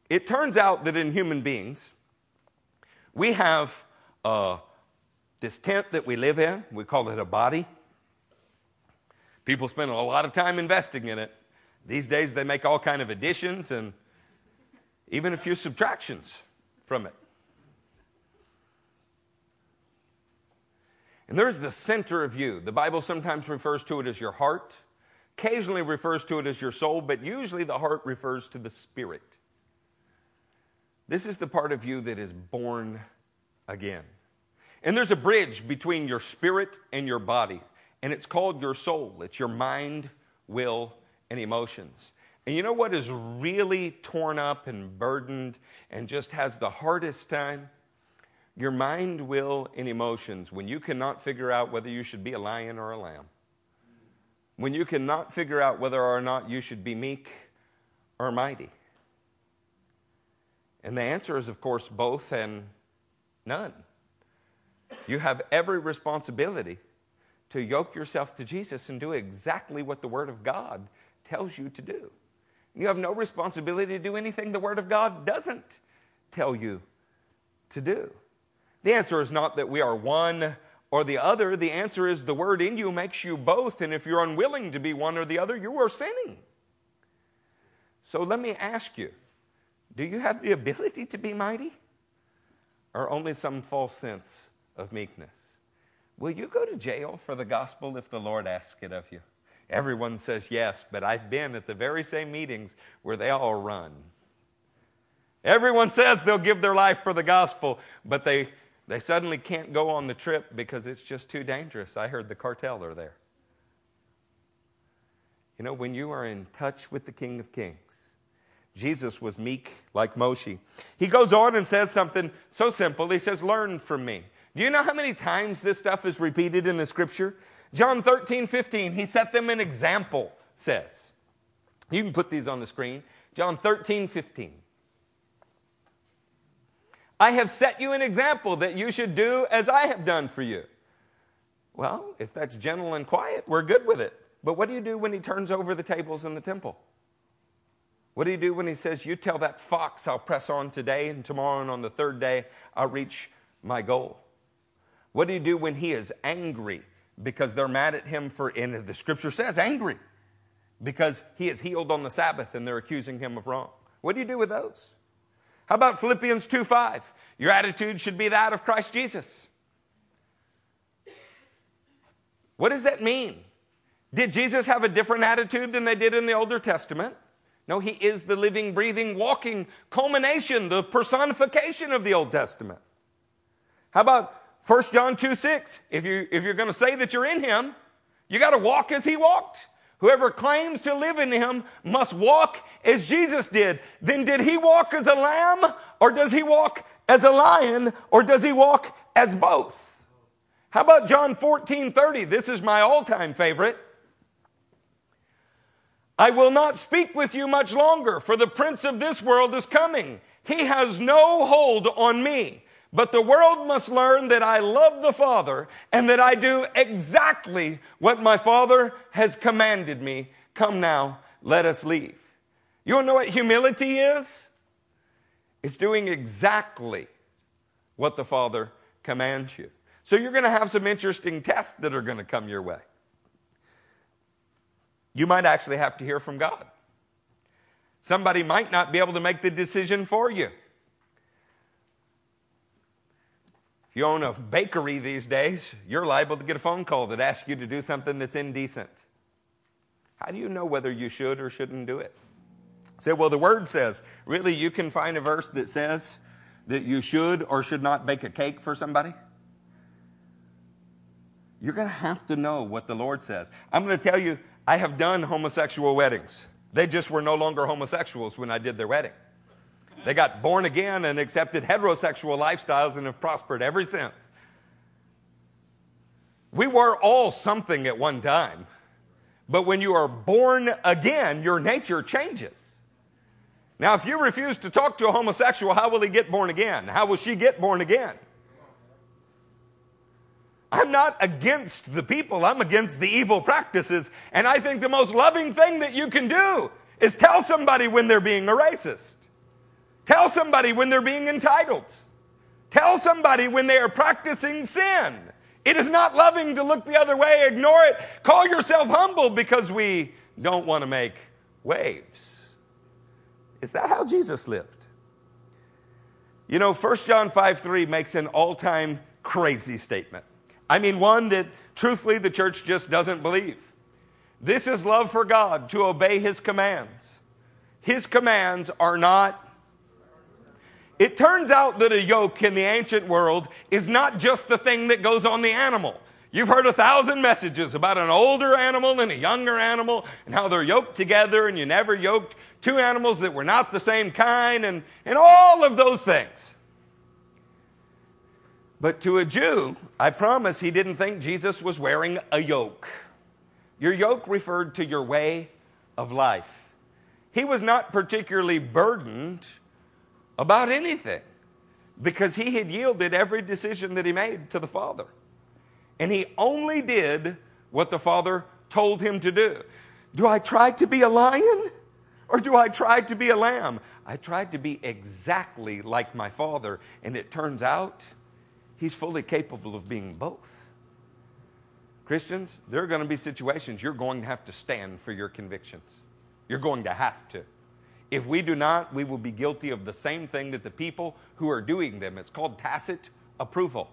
It turns out that in human beings, we have uh, this tent that we live in. We call it a body. People spend a lot of time investing in it. These days, they make all kind of additions and even a few subtractions from it. And there's the center of you. The Bible sometimes refers to it as your heart occasionally refers to it as your soul, but usually the heart refers to the spirit. This is the part of you that is born again. And there's a bridge between your spirit and your body, and it's called your soul. It's your mind, will, and emotions. And you know what is really torn up and burdened and just has the hardest time? Your mind, will, and emotions when you cannot figure out whether you should be a lion or a lamb when you cannot figure out whether or not you should be meek or mighty? And the answer is, of course, both and none. You have every responsibility to yoke yourself to Jesus and do exactly what the Word of God tells you to do. You have no responsibility to do anything the Word of God doesn't tell you to do. The answer is not that we are one or the other, the answer is the word in you makes you both. And if you're unwilling to be one or the other, you are sinning. So let me ask you do you have the ability to be mighty? Or only some false sense of meekness? Will you go to jail for the gospel if the Lord asks it of you? Everyone says yes, but I've been at the very same meetings where they all run. Everyone says they'll give their life for the gospel, but they they suddenly can't go on the trip because it's just too dangerous. I heard the cartel are there. You know, when you are in touch with the King of Kings, Jesus was meek like Moshe. He goes on and says something so simple. He says, Learn from me. Do you know how many times this stuff is repeated in the scripture? John 13, 15, he set them an example, says. You can put these on the screen. John 13, 15. I have set you an example that you should do as I have done for you. Well, if that's gentle and quiet, we're good with it. But what do you do when he turns over the tables in the temple? What do you do when he says, You tell that fox I'll press on today, and tomorrow and on the third day I'll reach my goal? What do you do when he is angry because they're mad at him for, and the scripture says angry, because he is healed on the Sabbath and they're accusing him of wrong? What do you do with those? How about Philippians 2 5? Your attitude should be that of Christ Jesus. What does that mean? Did Jesus have a different attitude than they did in the Older Testament? No, he is the living, breathing, walking culmination, the personification of the Old Testament. How about 1 John 2 6? If, you, if you're going to say that you're in him, you got to walk as he walked. Whoever claims to live in him must walk as Jesus did. Then did he walk as a lamb or does he walk as a lion or does he walk as both? How about John 14 30? This is my all time favorite. I will not speak with you much longer, for the prince of this world is coming. He has no hold on me. But the world must learn that I love the Father and that I do exactly what my Father has commanded me. Come now, let us leave. You want to know what humility is? It's doing exactly what the Father commands you. So you're going to have some interesting tests that are going to come your way. You might actually have to hear from God. Somebody might not be able to make the decision for you. If you own a bakery these days, you're liable to get a phone call that asks you to do something that's indecent. How do you know whether you should or shouldn't do it? Say, well, the word says, really, you can find a verse that says that you should or should not bake a cake for somebody? You're going to have to know what the Lord says. I'm going to tell you, I have done homosexual weddings. They just were no longer homosexuals when I did their wedding. They got born again and accepted heterosexual lifestyles and have prospered ever since. We were all something at one time. But when you are born again, your nature changes. Now, if you refuse to talk to a homosexual, how will he get born again? How will she get born again? I'm not against the people, I'm against the evil practices. And I think the most loving thing that you can do is tell somebody when they're being a racist. Tell somebody when they're being entitled. Tell somebody when they are practicing sin. It is not loving to look the other way, ignore it. Call yourself humble because we don't want to make waves. Is that how Jesus lived? You know, 1 John 5 3 makes an all time crazy statement. I mean, one that truthfully the church just doesn't believe. This is love for God to obey His commands. His commands are not. It turns out that a yoke in the ancient world is not just the thing that goes on the animal. You've heard a thousand messages about an older animal and a younger animal and how they're yoked together, and you never yoked two animals that were not the same kind, and, and all of those things. But to a Jew, I promise he didn't think Jesus was wearing a yoke. Your yoke referred to your way of life. He was not particularly burdened about anything because he had yielded every decision that he made to the Father. And he only did what the Father told him to do. Do I try to be a lion or do I try to be a lamb? I tried to be exactly like my Father, and it turns out He's fully capable of being both. Christians, there are going to be situations you're going to have to stand for your convictions. You're going to have to. If we do not, we will be guilty of the same thing that the people who are doing them. It's called tacit approval.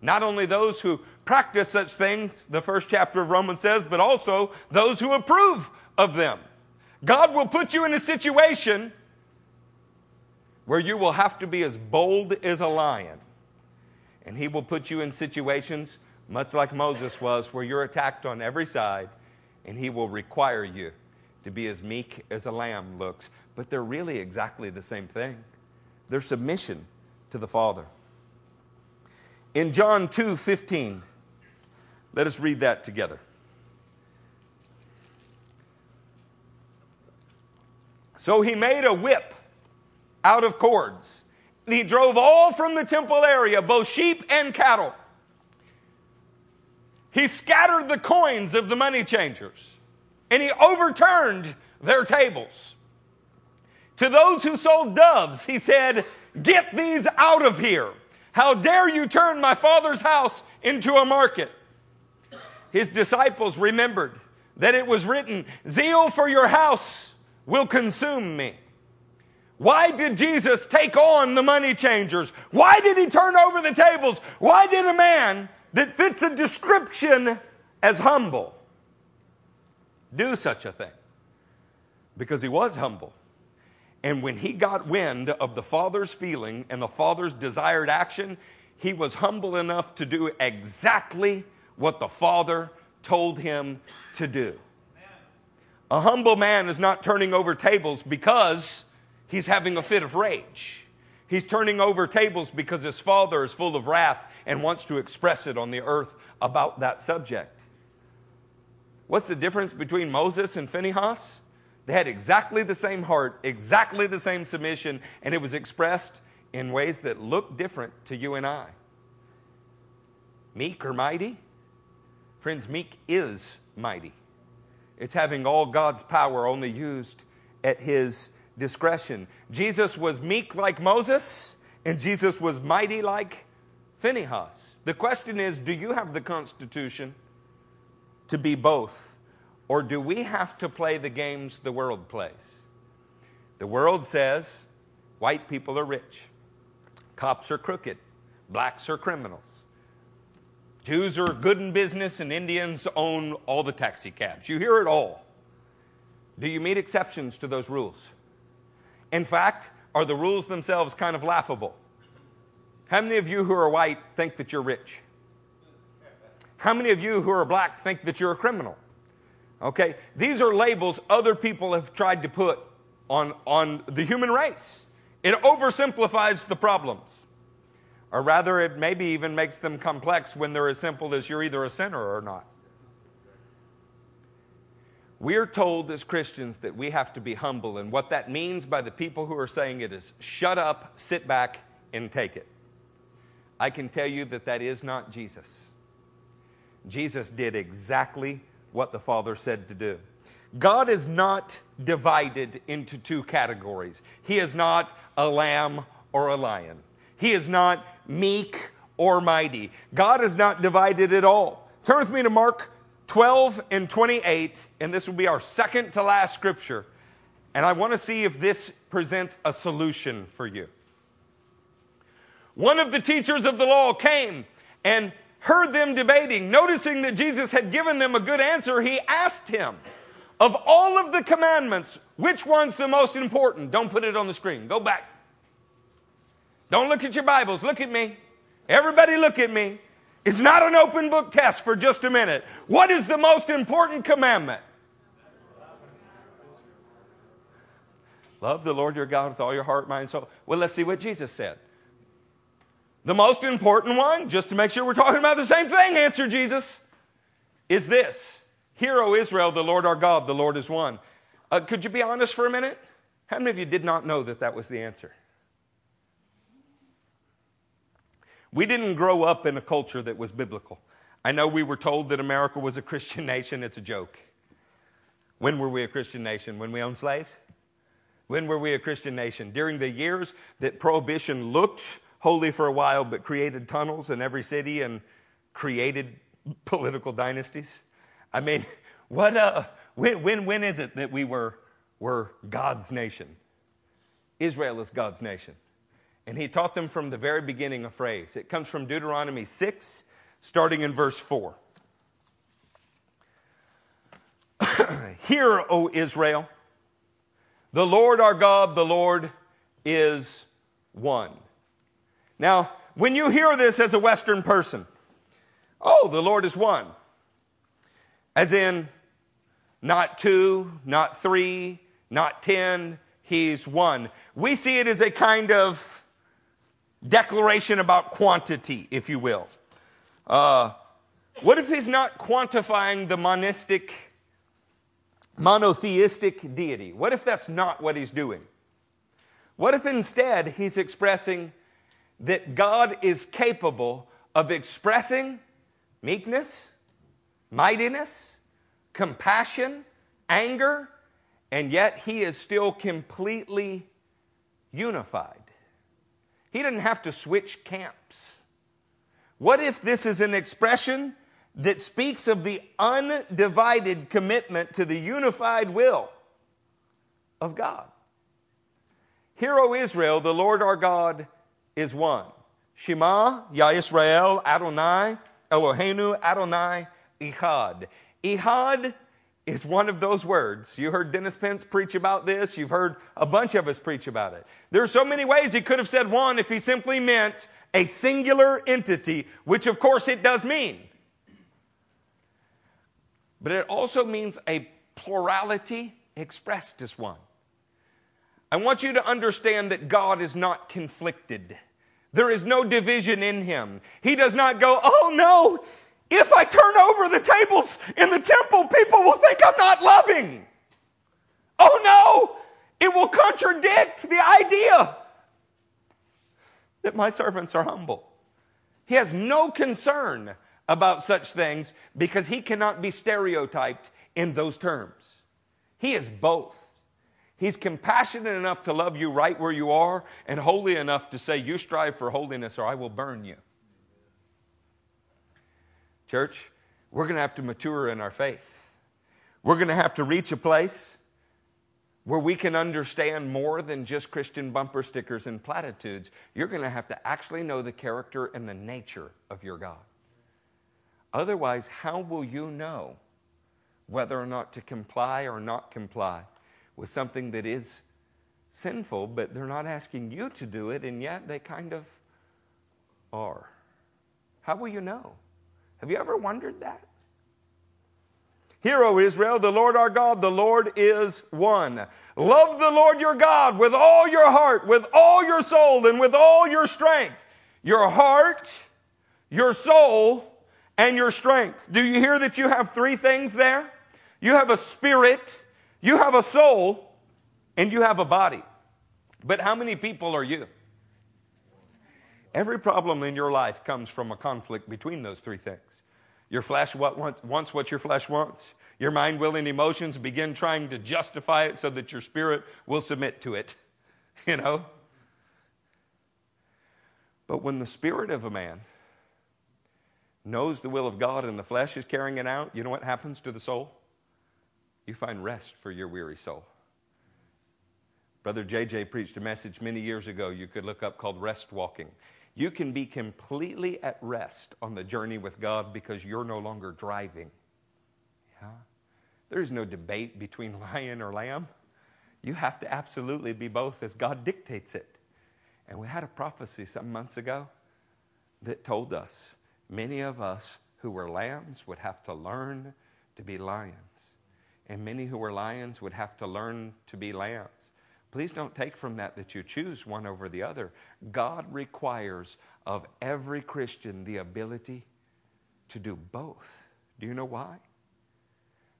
Not only those who practice such things, the first chapter of Romans says, but also those who approve of them. God will put you in a situation where you will have to be as bold as a lion and He will put you in situations, much like Moses was, where you're attacked on every side, and He will require you to be as meek as a lamb looks. But they're really exactly the same thing. They're submission to the Father. In John 2 15, Let us read that together. So he made a whip out of cords, and he drove all from the temple area, both sheep and cattle. He scattered the coins of the money changers, and he overturned their tables. To those who sold doves, he said, Get these out of here. How dare you turn my father's house into a market? His disciples remembered that it was written, Zeal for your house will consume me. Why did Jesus take on the money changers? Why did he turn over the tables? Why did a man that fits a description as humble do such a thing? Because he was humble. And when he got wind of the Father's feeling and the Father's desired action, he was humble enough to do exactly what the Father told him to do. A humble man is not turning over tables because he's having a fit of rage. He's turning over tables because his father is full of wrath and wants to express it on the earth about that subject. What's the difference between Moses and Phinehas? They had exactly the same heart, exactly the same submission, and it was expressed in ways that look different to you and I. Meek or mighty? Friends, meek is mighty. It's having all God's power only used at his discretion. Jesus was meek like Moses, and Jesus was mighty like Phinehas. The question is do you have the constitution to be both? Or do we have to play the games the world plays? The world says white people are rich, cops are crooked, blacks are criminals. Jews are good in business and Indians own all the taxi cabs. You hear it all. Do you meet exceptions to those rules? In fact, are the rules themselves kind of laughable? How many of you who are white think that you're rich? How many of you who are black think that you're a criminal? Okay? These are labels other people have tried to put on, on the human race. It oversimplifies the problems. Or rather, it maybe even makes them complex when they're as simple as you're either a sinner or not. We're told as Christians that we have to be humble, and what that means by the people who are saying it is shut up, sit back, and take it. I can tell you that that is not Jesus. Jesus did exactly what the Father said to do. God is not divided into two categories. He is not a lamb or a lion. He is not meek or mighty. God is not divided at all. Turn with me to Mark 12 and 28, and this will be our second to last scripture. And I want to see if this presents a solution for you. One of the teachers of the law came and heard them debating. Noticing that Jesus had given them a good answer, he asked him, Of all of the commandments, which one's the most important? Don't put it on the screen. Go back. Don't look at your Bibles. Look at me. Everybody, look at me. It's not an open book test for just a minute. What is the most important commandment? Love the Lord your God with all your heart, mind, soul. Well, let's see what Jesus said. The most important one, just to make sure we're talking about the same thing, answered Jesus, is this Hear, O Israel, the Lord our God, the Lord is one. Uh, could you be honest for a minute? How many of you did not know that that was the answer? We didn't grow up in a culture that was biblical. I know we were told that America was a Christian (laughs) nation. It's a joke. When were we a Christian nation? When we owned slaves? When were we a Christian nation? During the years that prohibition looked holy for a while, but created tunnels in every city and created political dynasties? I mean, (laughs) what, when, when, when is it that we were, were God's nation? Israel is God's nation. And he taught them from the very beginning a phrase. It comes from Deuteronomy 6, starting in verse 4. (clears throat) Hear, O Israel, the Lord our God, the Lord is one. Now, when you hear this as a Western person, oh, the Lord is one. As in, not two, not three, not ten, He's one. We see it as a kind of declaration about quantity, if you will. Uh, What if he's not quantifying the monistic, monotheistic deity? What if that's not what he's doing? What if instead he's expressing that God is capable of expressing meekness, mightiness, compassion, anger, and yet he is still completely unified? He didn't have to switch camps. What if this is an expression that speaks of the undivided commitment to the unified will of God? Hear, O Israel, the Lord our God is one. Shema, Ya Israel, Adonai, Eloheinu, Adonai, Echad. Echad is one of those words. You heard Dennis Pence preach about this. You've heard a bunch of us preach about it. There are so many ways he could have said one if he simply meant a singular entity, which of course it does mean. But it also means a plurality expressed as one. I want you to understand that God is not conflicted. There is no division in him. He does not go, oh no, if I turn over the tables in the temple, people will think I'm not loving. Oh no, it will contradict the idea that my servants are humble. He has no concern about such things because he cannot be stereotyped in those terms. He is both. He's compassionate enough to love you right where you are and holy enough to say, You strive for holiness or I will burn you. Church, we're going to have to mature in our faith. We're going to have to reach a place where we can understand more than just Christian bumper stickers and platitudes. You're going to have to actually know the character and the nature of your God. Otherwise, how will you know whether or not to comply or not comply with something that is sinful, but they're not asking you to do it, and yet they kind of are? How will you know? Have you ever wondered that? Hear, O Israel, the Lord our God, the Lord is one. Love the Lord your God with all your heart, with all your soul, and with all your strength. Your heart, your soul, and your strength. Do you hear that you have three things there? You have a spirit, you have a soul, and you have a body. But how many people are you? Every problem in your life comes from a conflict between those three things. Your flesh what wants what your flesh wants. Your mind, will, and emotions begin trying to justify it so that your spirit will submit to it. (laughs) You know? But when the spirit of a man knows the will of God and the flesh is carrying it out, you know what happens to the soul? You find rest for your weary soul. Brother JJ preached a message many years ago you could look up called Rest Walking. You can be completely at rest on the journey with God because you're no longer driving. Yeah? There's no debate between (laughs) lion or lamb. You have to absolutely be both as God dictates it. And we had a prophecy some months ago that told us many of us who were lambs would have to learn to be lions. And many who were lions would have to learn to be lambs. Please don't take from that that you choose one over the other. God requires of every Christian the ability to do both. Do you know why?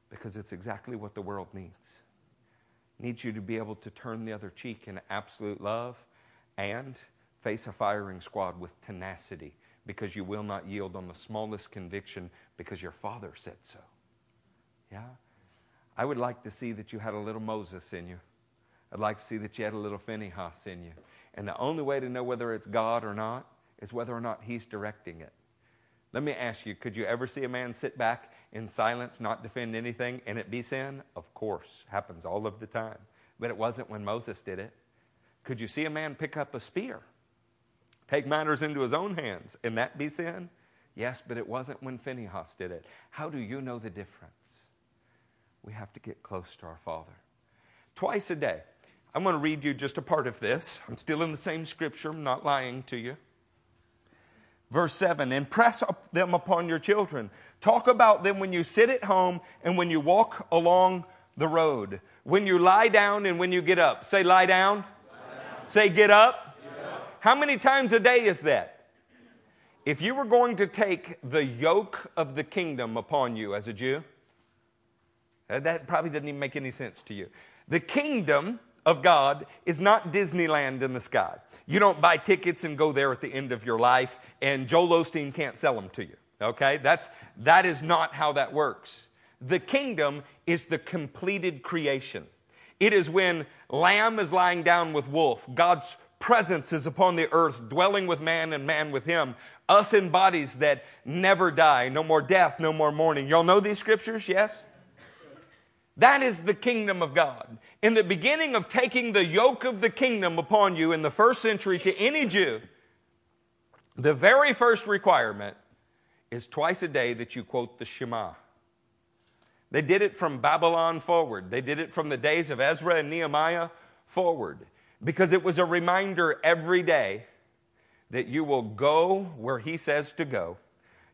Because it's exactly what the world needs. Needs you to be able to turn the other cheek in absolute love and face a firing squad with tenacity because you will not yield on the smallest conviction because your father said so. I would like to see that you had a little Moses in you. I'd like to see that you had a little Phinehas in you. And the only way to know whether it's God or not is whether or not He's directing it. Let me ask you could you ever see a man sit back in silence, not defend anything, and it be sin? Of course, happens all of the time. But it wasn't when Moses did it. Could you see a man pick up a spear, take matters into his own hands, and that be sin? Yes, but it wasn't when Phinehas did it. How do you know the difference? We have to get close to our Father. Twice a day, I'm going to read you just a part of this. I'm still in the same scripture, I'm not lying to you. Verse 7 Impress them upon your children. Talk about them when you sit at home and when you walk along the road. When you lie down and when you get up. Say, lie down. Lie down. Say, get up. get up. How many times a day is that? If you were going to take the yoke of the kingdom upon you as a Jew, Uh, that probably doesn't even make any sense to you. The kingdom of God is not Disneyland in the sky. You don't buy tickets and go there at the end of your life, and Joel Osteen can't sell them to you. Okay? That's, that is not how that works. The kingdom is the completed creation. It is when lamb is lying down with wolf, God's presence is upon the earth, dwelling with man and man with him. Us in bodies that never die, no more death, no more mourning. Y'all know these scriptures, yes? That is the kingdom of God. In the beginning of taking the yoke of the kingdom upon you in the first century to any Jew, the very first requirement is twice a day that you quote the Shema. They did it from Babylon forward. They did it from the days of Ezra and Nehemiah forward because it was a reminder every day that you will go where He says to go.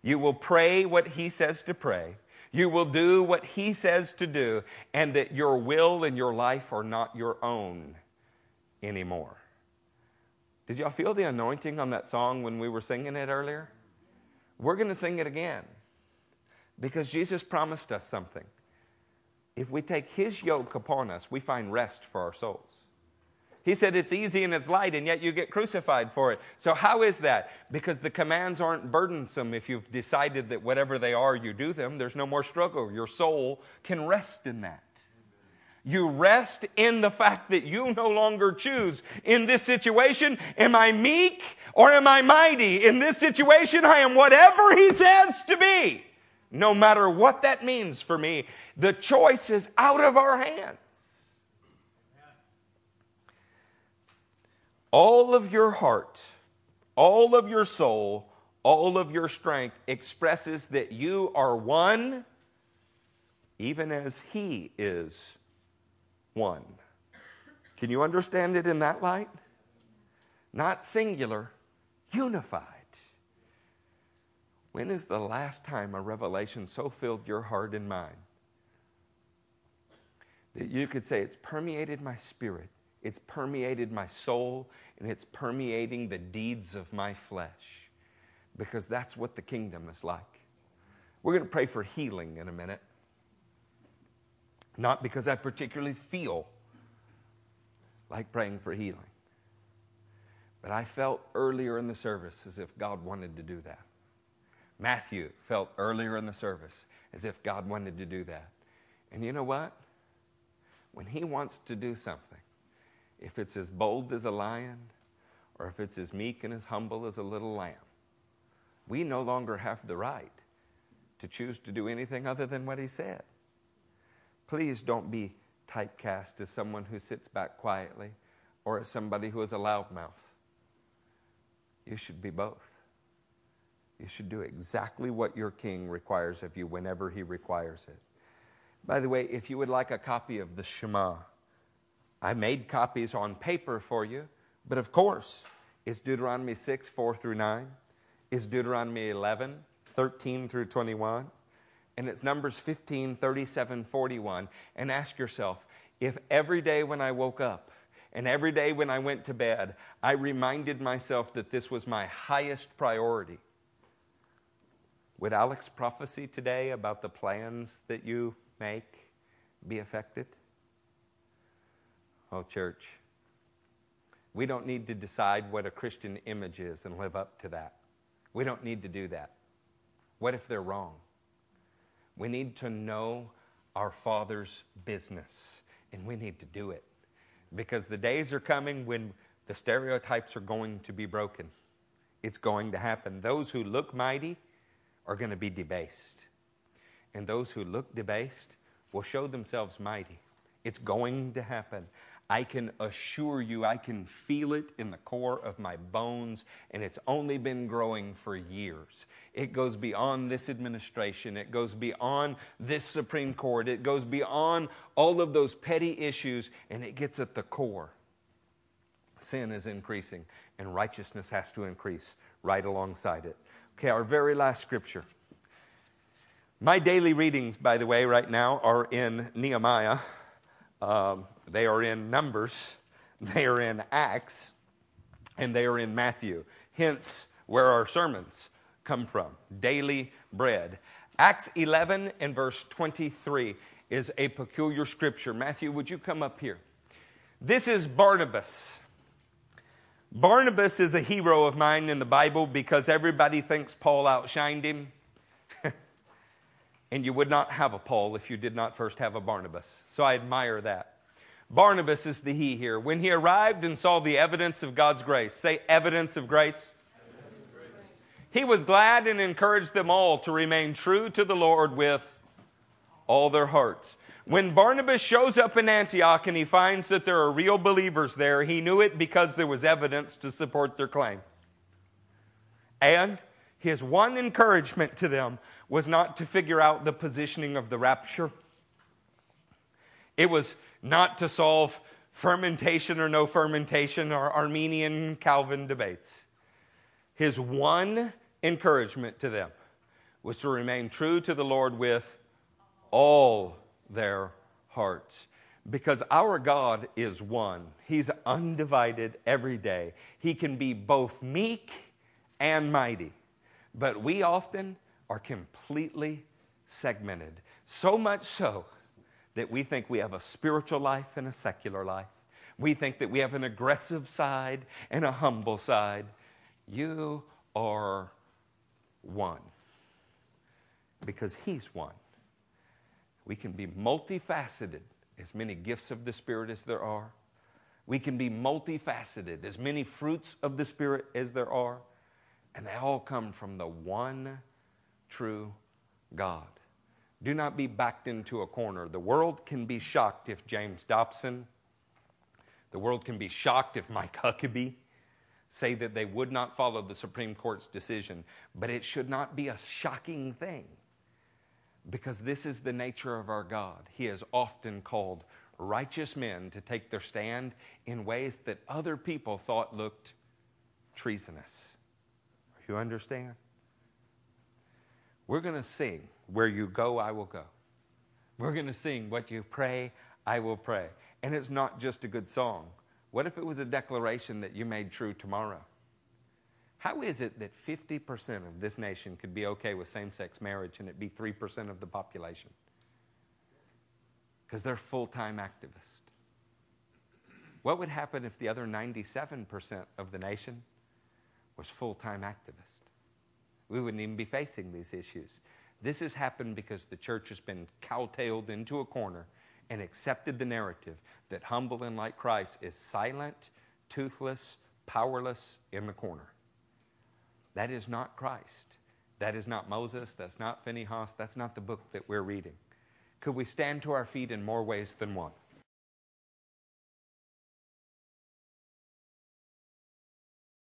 You will pray what He says to pray. You will do what He says to do, and that your will and your life are not your own anymore. Did y'all feel the anointing on that song when we were singing it earlier? We're going to sing it again because Jesus promised us something. If we take His yoke upon us, we find rest for our souls. He said it's easy and it's light, and yet you get crucified for it. So, how is that? Because the commands aren't burdensome if you've decided that whatever they are, you do them. There's no more struggle. Your soul can rest in that. You rest in the fact that you no longer choose. In this situation, am I meek or am I mighty? In this situation, I am whatever He says to be, no matter what that means for me. The choice is out of our hands. All of your heart, all of your soul, all of your strength expresses that you are one, even as He is one. Can you understand it in that light? Not singular, unified. When is the last time a revelation so filled your heart and mind that you could say, It's permeated my spirit? It's permeated my soul and it's permeating the deeds of my flesh because that's what the kingdom is like. We're going to pray for healing in a minute. Not because I particularly feel like praying for healing, but I felt earlier in the service as if God wanted to do that. Matthew felt earlier in the service as if God wanted to do that. And you know what? When he wants to do something, if it's as bold as a lion or if it's as meek and as humble as a little lamb. We no longer have the right to choose to do anything other than what he said. Please don't be typecast as someone who sits back quietly or as somebody who is a loudmouth. You should be both. You should do exactly what your king requires of you whenever he requires it. By the way, if you would like a copy of the Shema, I made copies on paper for you, but of course, it's Deuteronomy 6, 4 through 9. It's Deuteronomy 11, 13 through 21. And it's Numbers 15, 37, 41. And ask yourself if every day when I woke up and every day when I went to bed, I reminded myself that this was my highest priority, would Alex's prophecy today about the plans that you make be affected? Oh, church, we don't need to decide what a Christian image is and live up to that. We don't need to do that. What if they're wrong? We need to know our Father's business, and we need to do it because the days are coming when the stereotypes are going to be broken. It's going to happen. Those who look mighty are going to be debased, and those who look debased will show themselves mighty. It's going to happen. I can assure you, I can feel it in the core of my bones, and it's only been growing for years. It goes beyond this administration, it goes beyond this Supreme Court, it goes beyond all of those petty issues, and it gets at the core. Sin is increasing, and righteousness has to increase right alongside it. Okay, our very last scripture. My daily readings, by the way, right now are in Nehemiah. Um, they are in Numbers, (laughs) they are in Acts, and they are in Matthew. Hence, where our sermons come from. Daily bread. Acts 11 and verse 23 is a peculiar scripture. Matthew, would you come up here? This is Barnabas. Barnabas is a hero of mine in the Bible because everybody thinks Paul outshined him. (laughs) and you would not have a Paul if you did not first have a Barnabas. So I admire that. Barnabas is the he here. When he arrived and saw the evidence of God's grace, say evidence of grace. He was glad and encouraged them all to remain true to the Lord with all their hearts. When Barnabas shows up in Antioch and he finds that there are real believers there, he knew it because there was evidence to support their claims. And his one encouragement to them was not to figure out the positioning of the rapture. It was not to solve fermentation or no fermentation or Arminian Calvin debates. His one encouragement to them was to remain true to the Lord with all their hearts. Because our God is one. He's undivided every day. He can be both meek and mighty. But we often are completely segmented. So much so that we think we have a spiritual life and a secular life. We think that we have an aggressive side and a humble side. You are one because He's one. We can be multifaceted, as many gifts of the Spirit as there are. We can be multifaceted, as many fruits of the Spirit as there are. And they all come from the one true God. Do not be backed into a corner. The world can be shocked if James Dobson, the world can be shocked if Mike Huckabee say that they would not follow the Supreme Court's decision, but it should not be a shocking thing because this is the nature of our God. He has often called righteous men to take their stand in ways that other people thought looked treasonous. You understand? We're going to sing, Where You Go, I Will Go. We're going to sing, What You Pray, I Will Pray. And it's not just a good song. What if it was a declaration that you made true tomorrow? How is it that 50% of this nation could be okay with same sex marriage and it be 3% of the population? Because they're full time activists. What would happen if the other 97% of the nation was full time activists? We wouldn't even be facing these issues. This has happened because the church has been cowtailed into a corner and accepted the narrative that humble and like Christ is silent, toothless, powerless in the corner. That is not Christ. That is not Moses. That's not Phinehas. That's not the book that we're reading. Could we stand to our feet in more ways than one?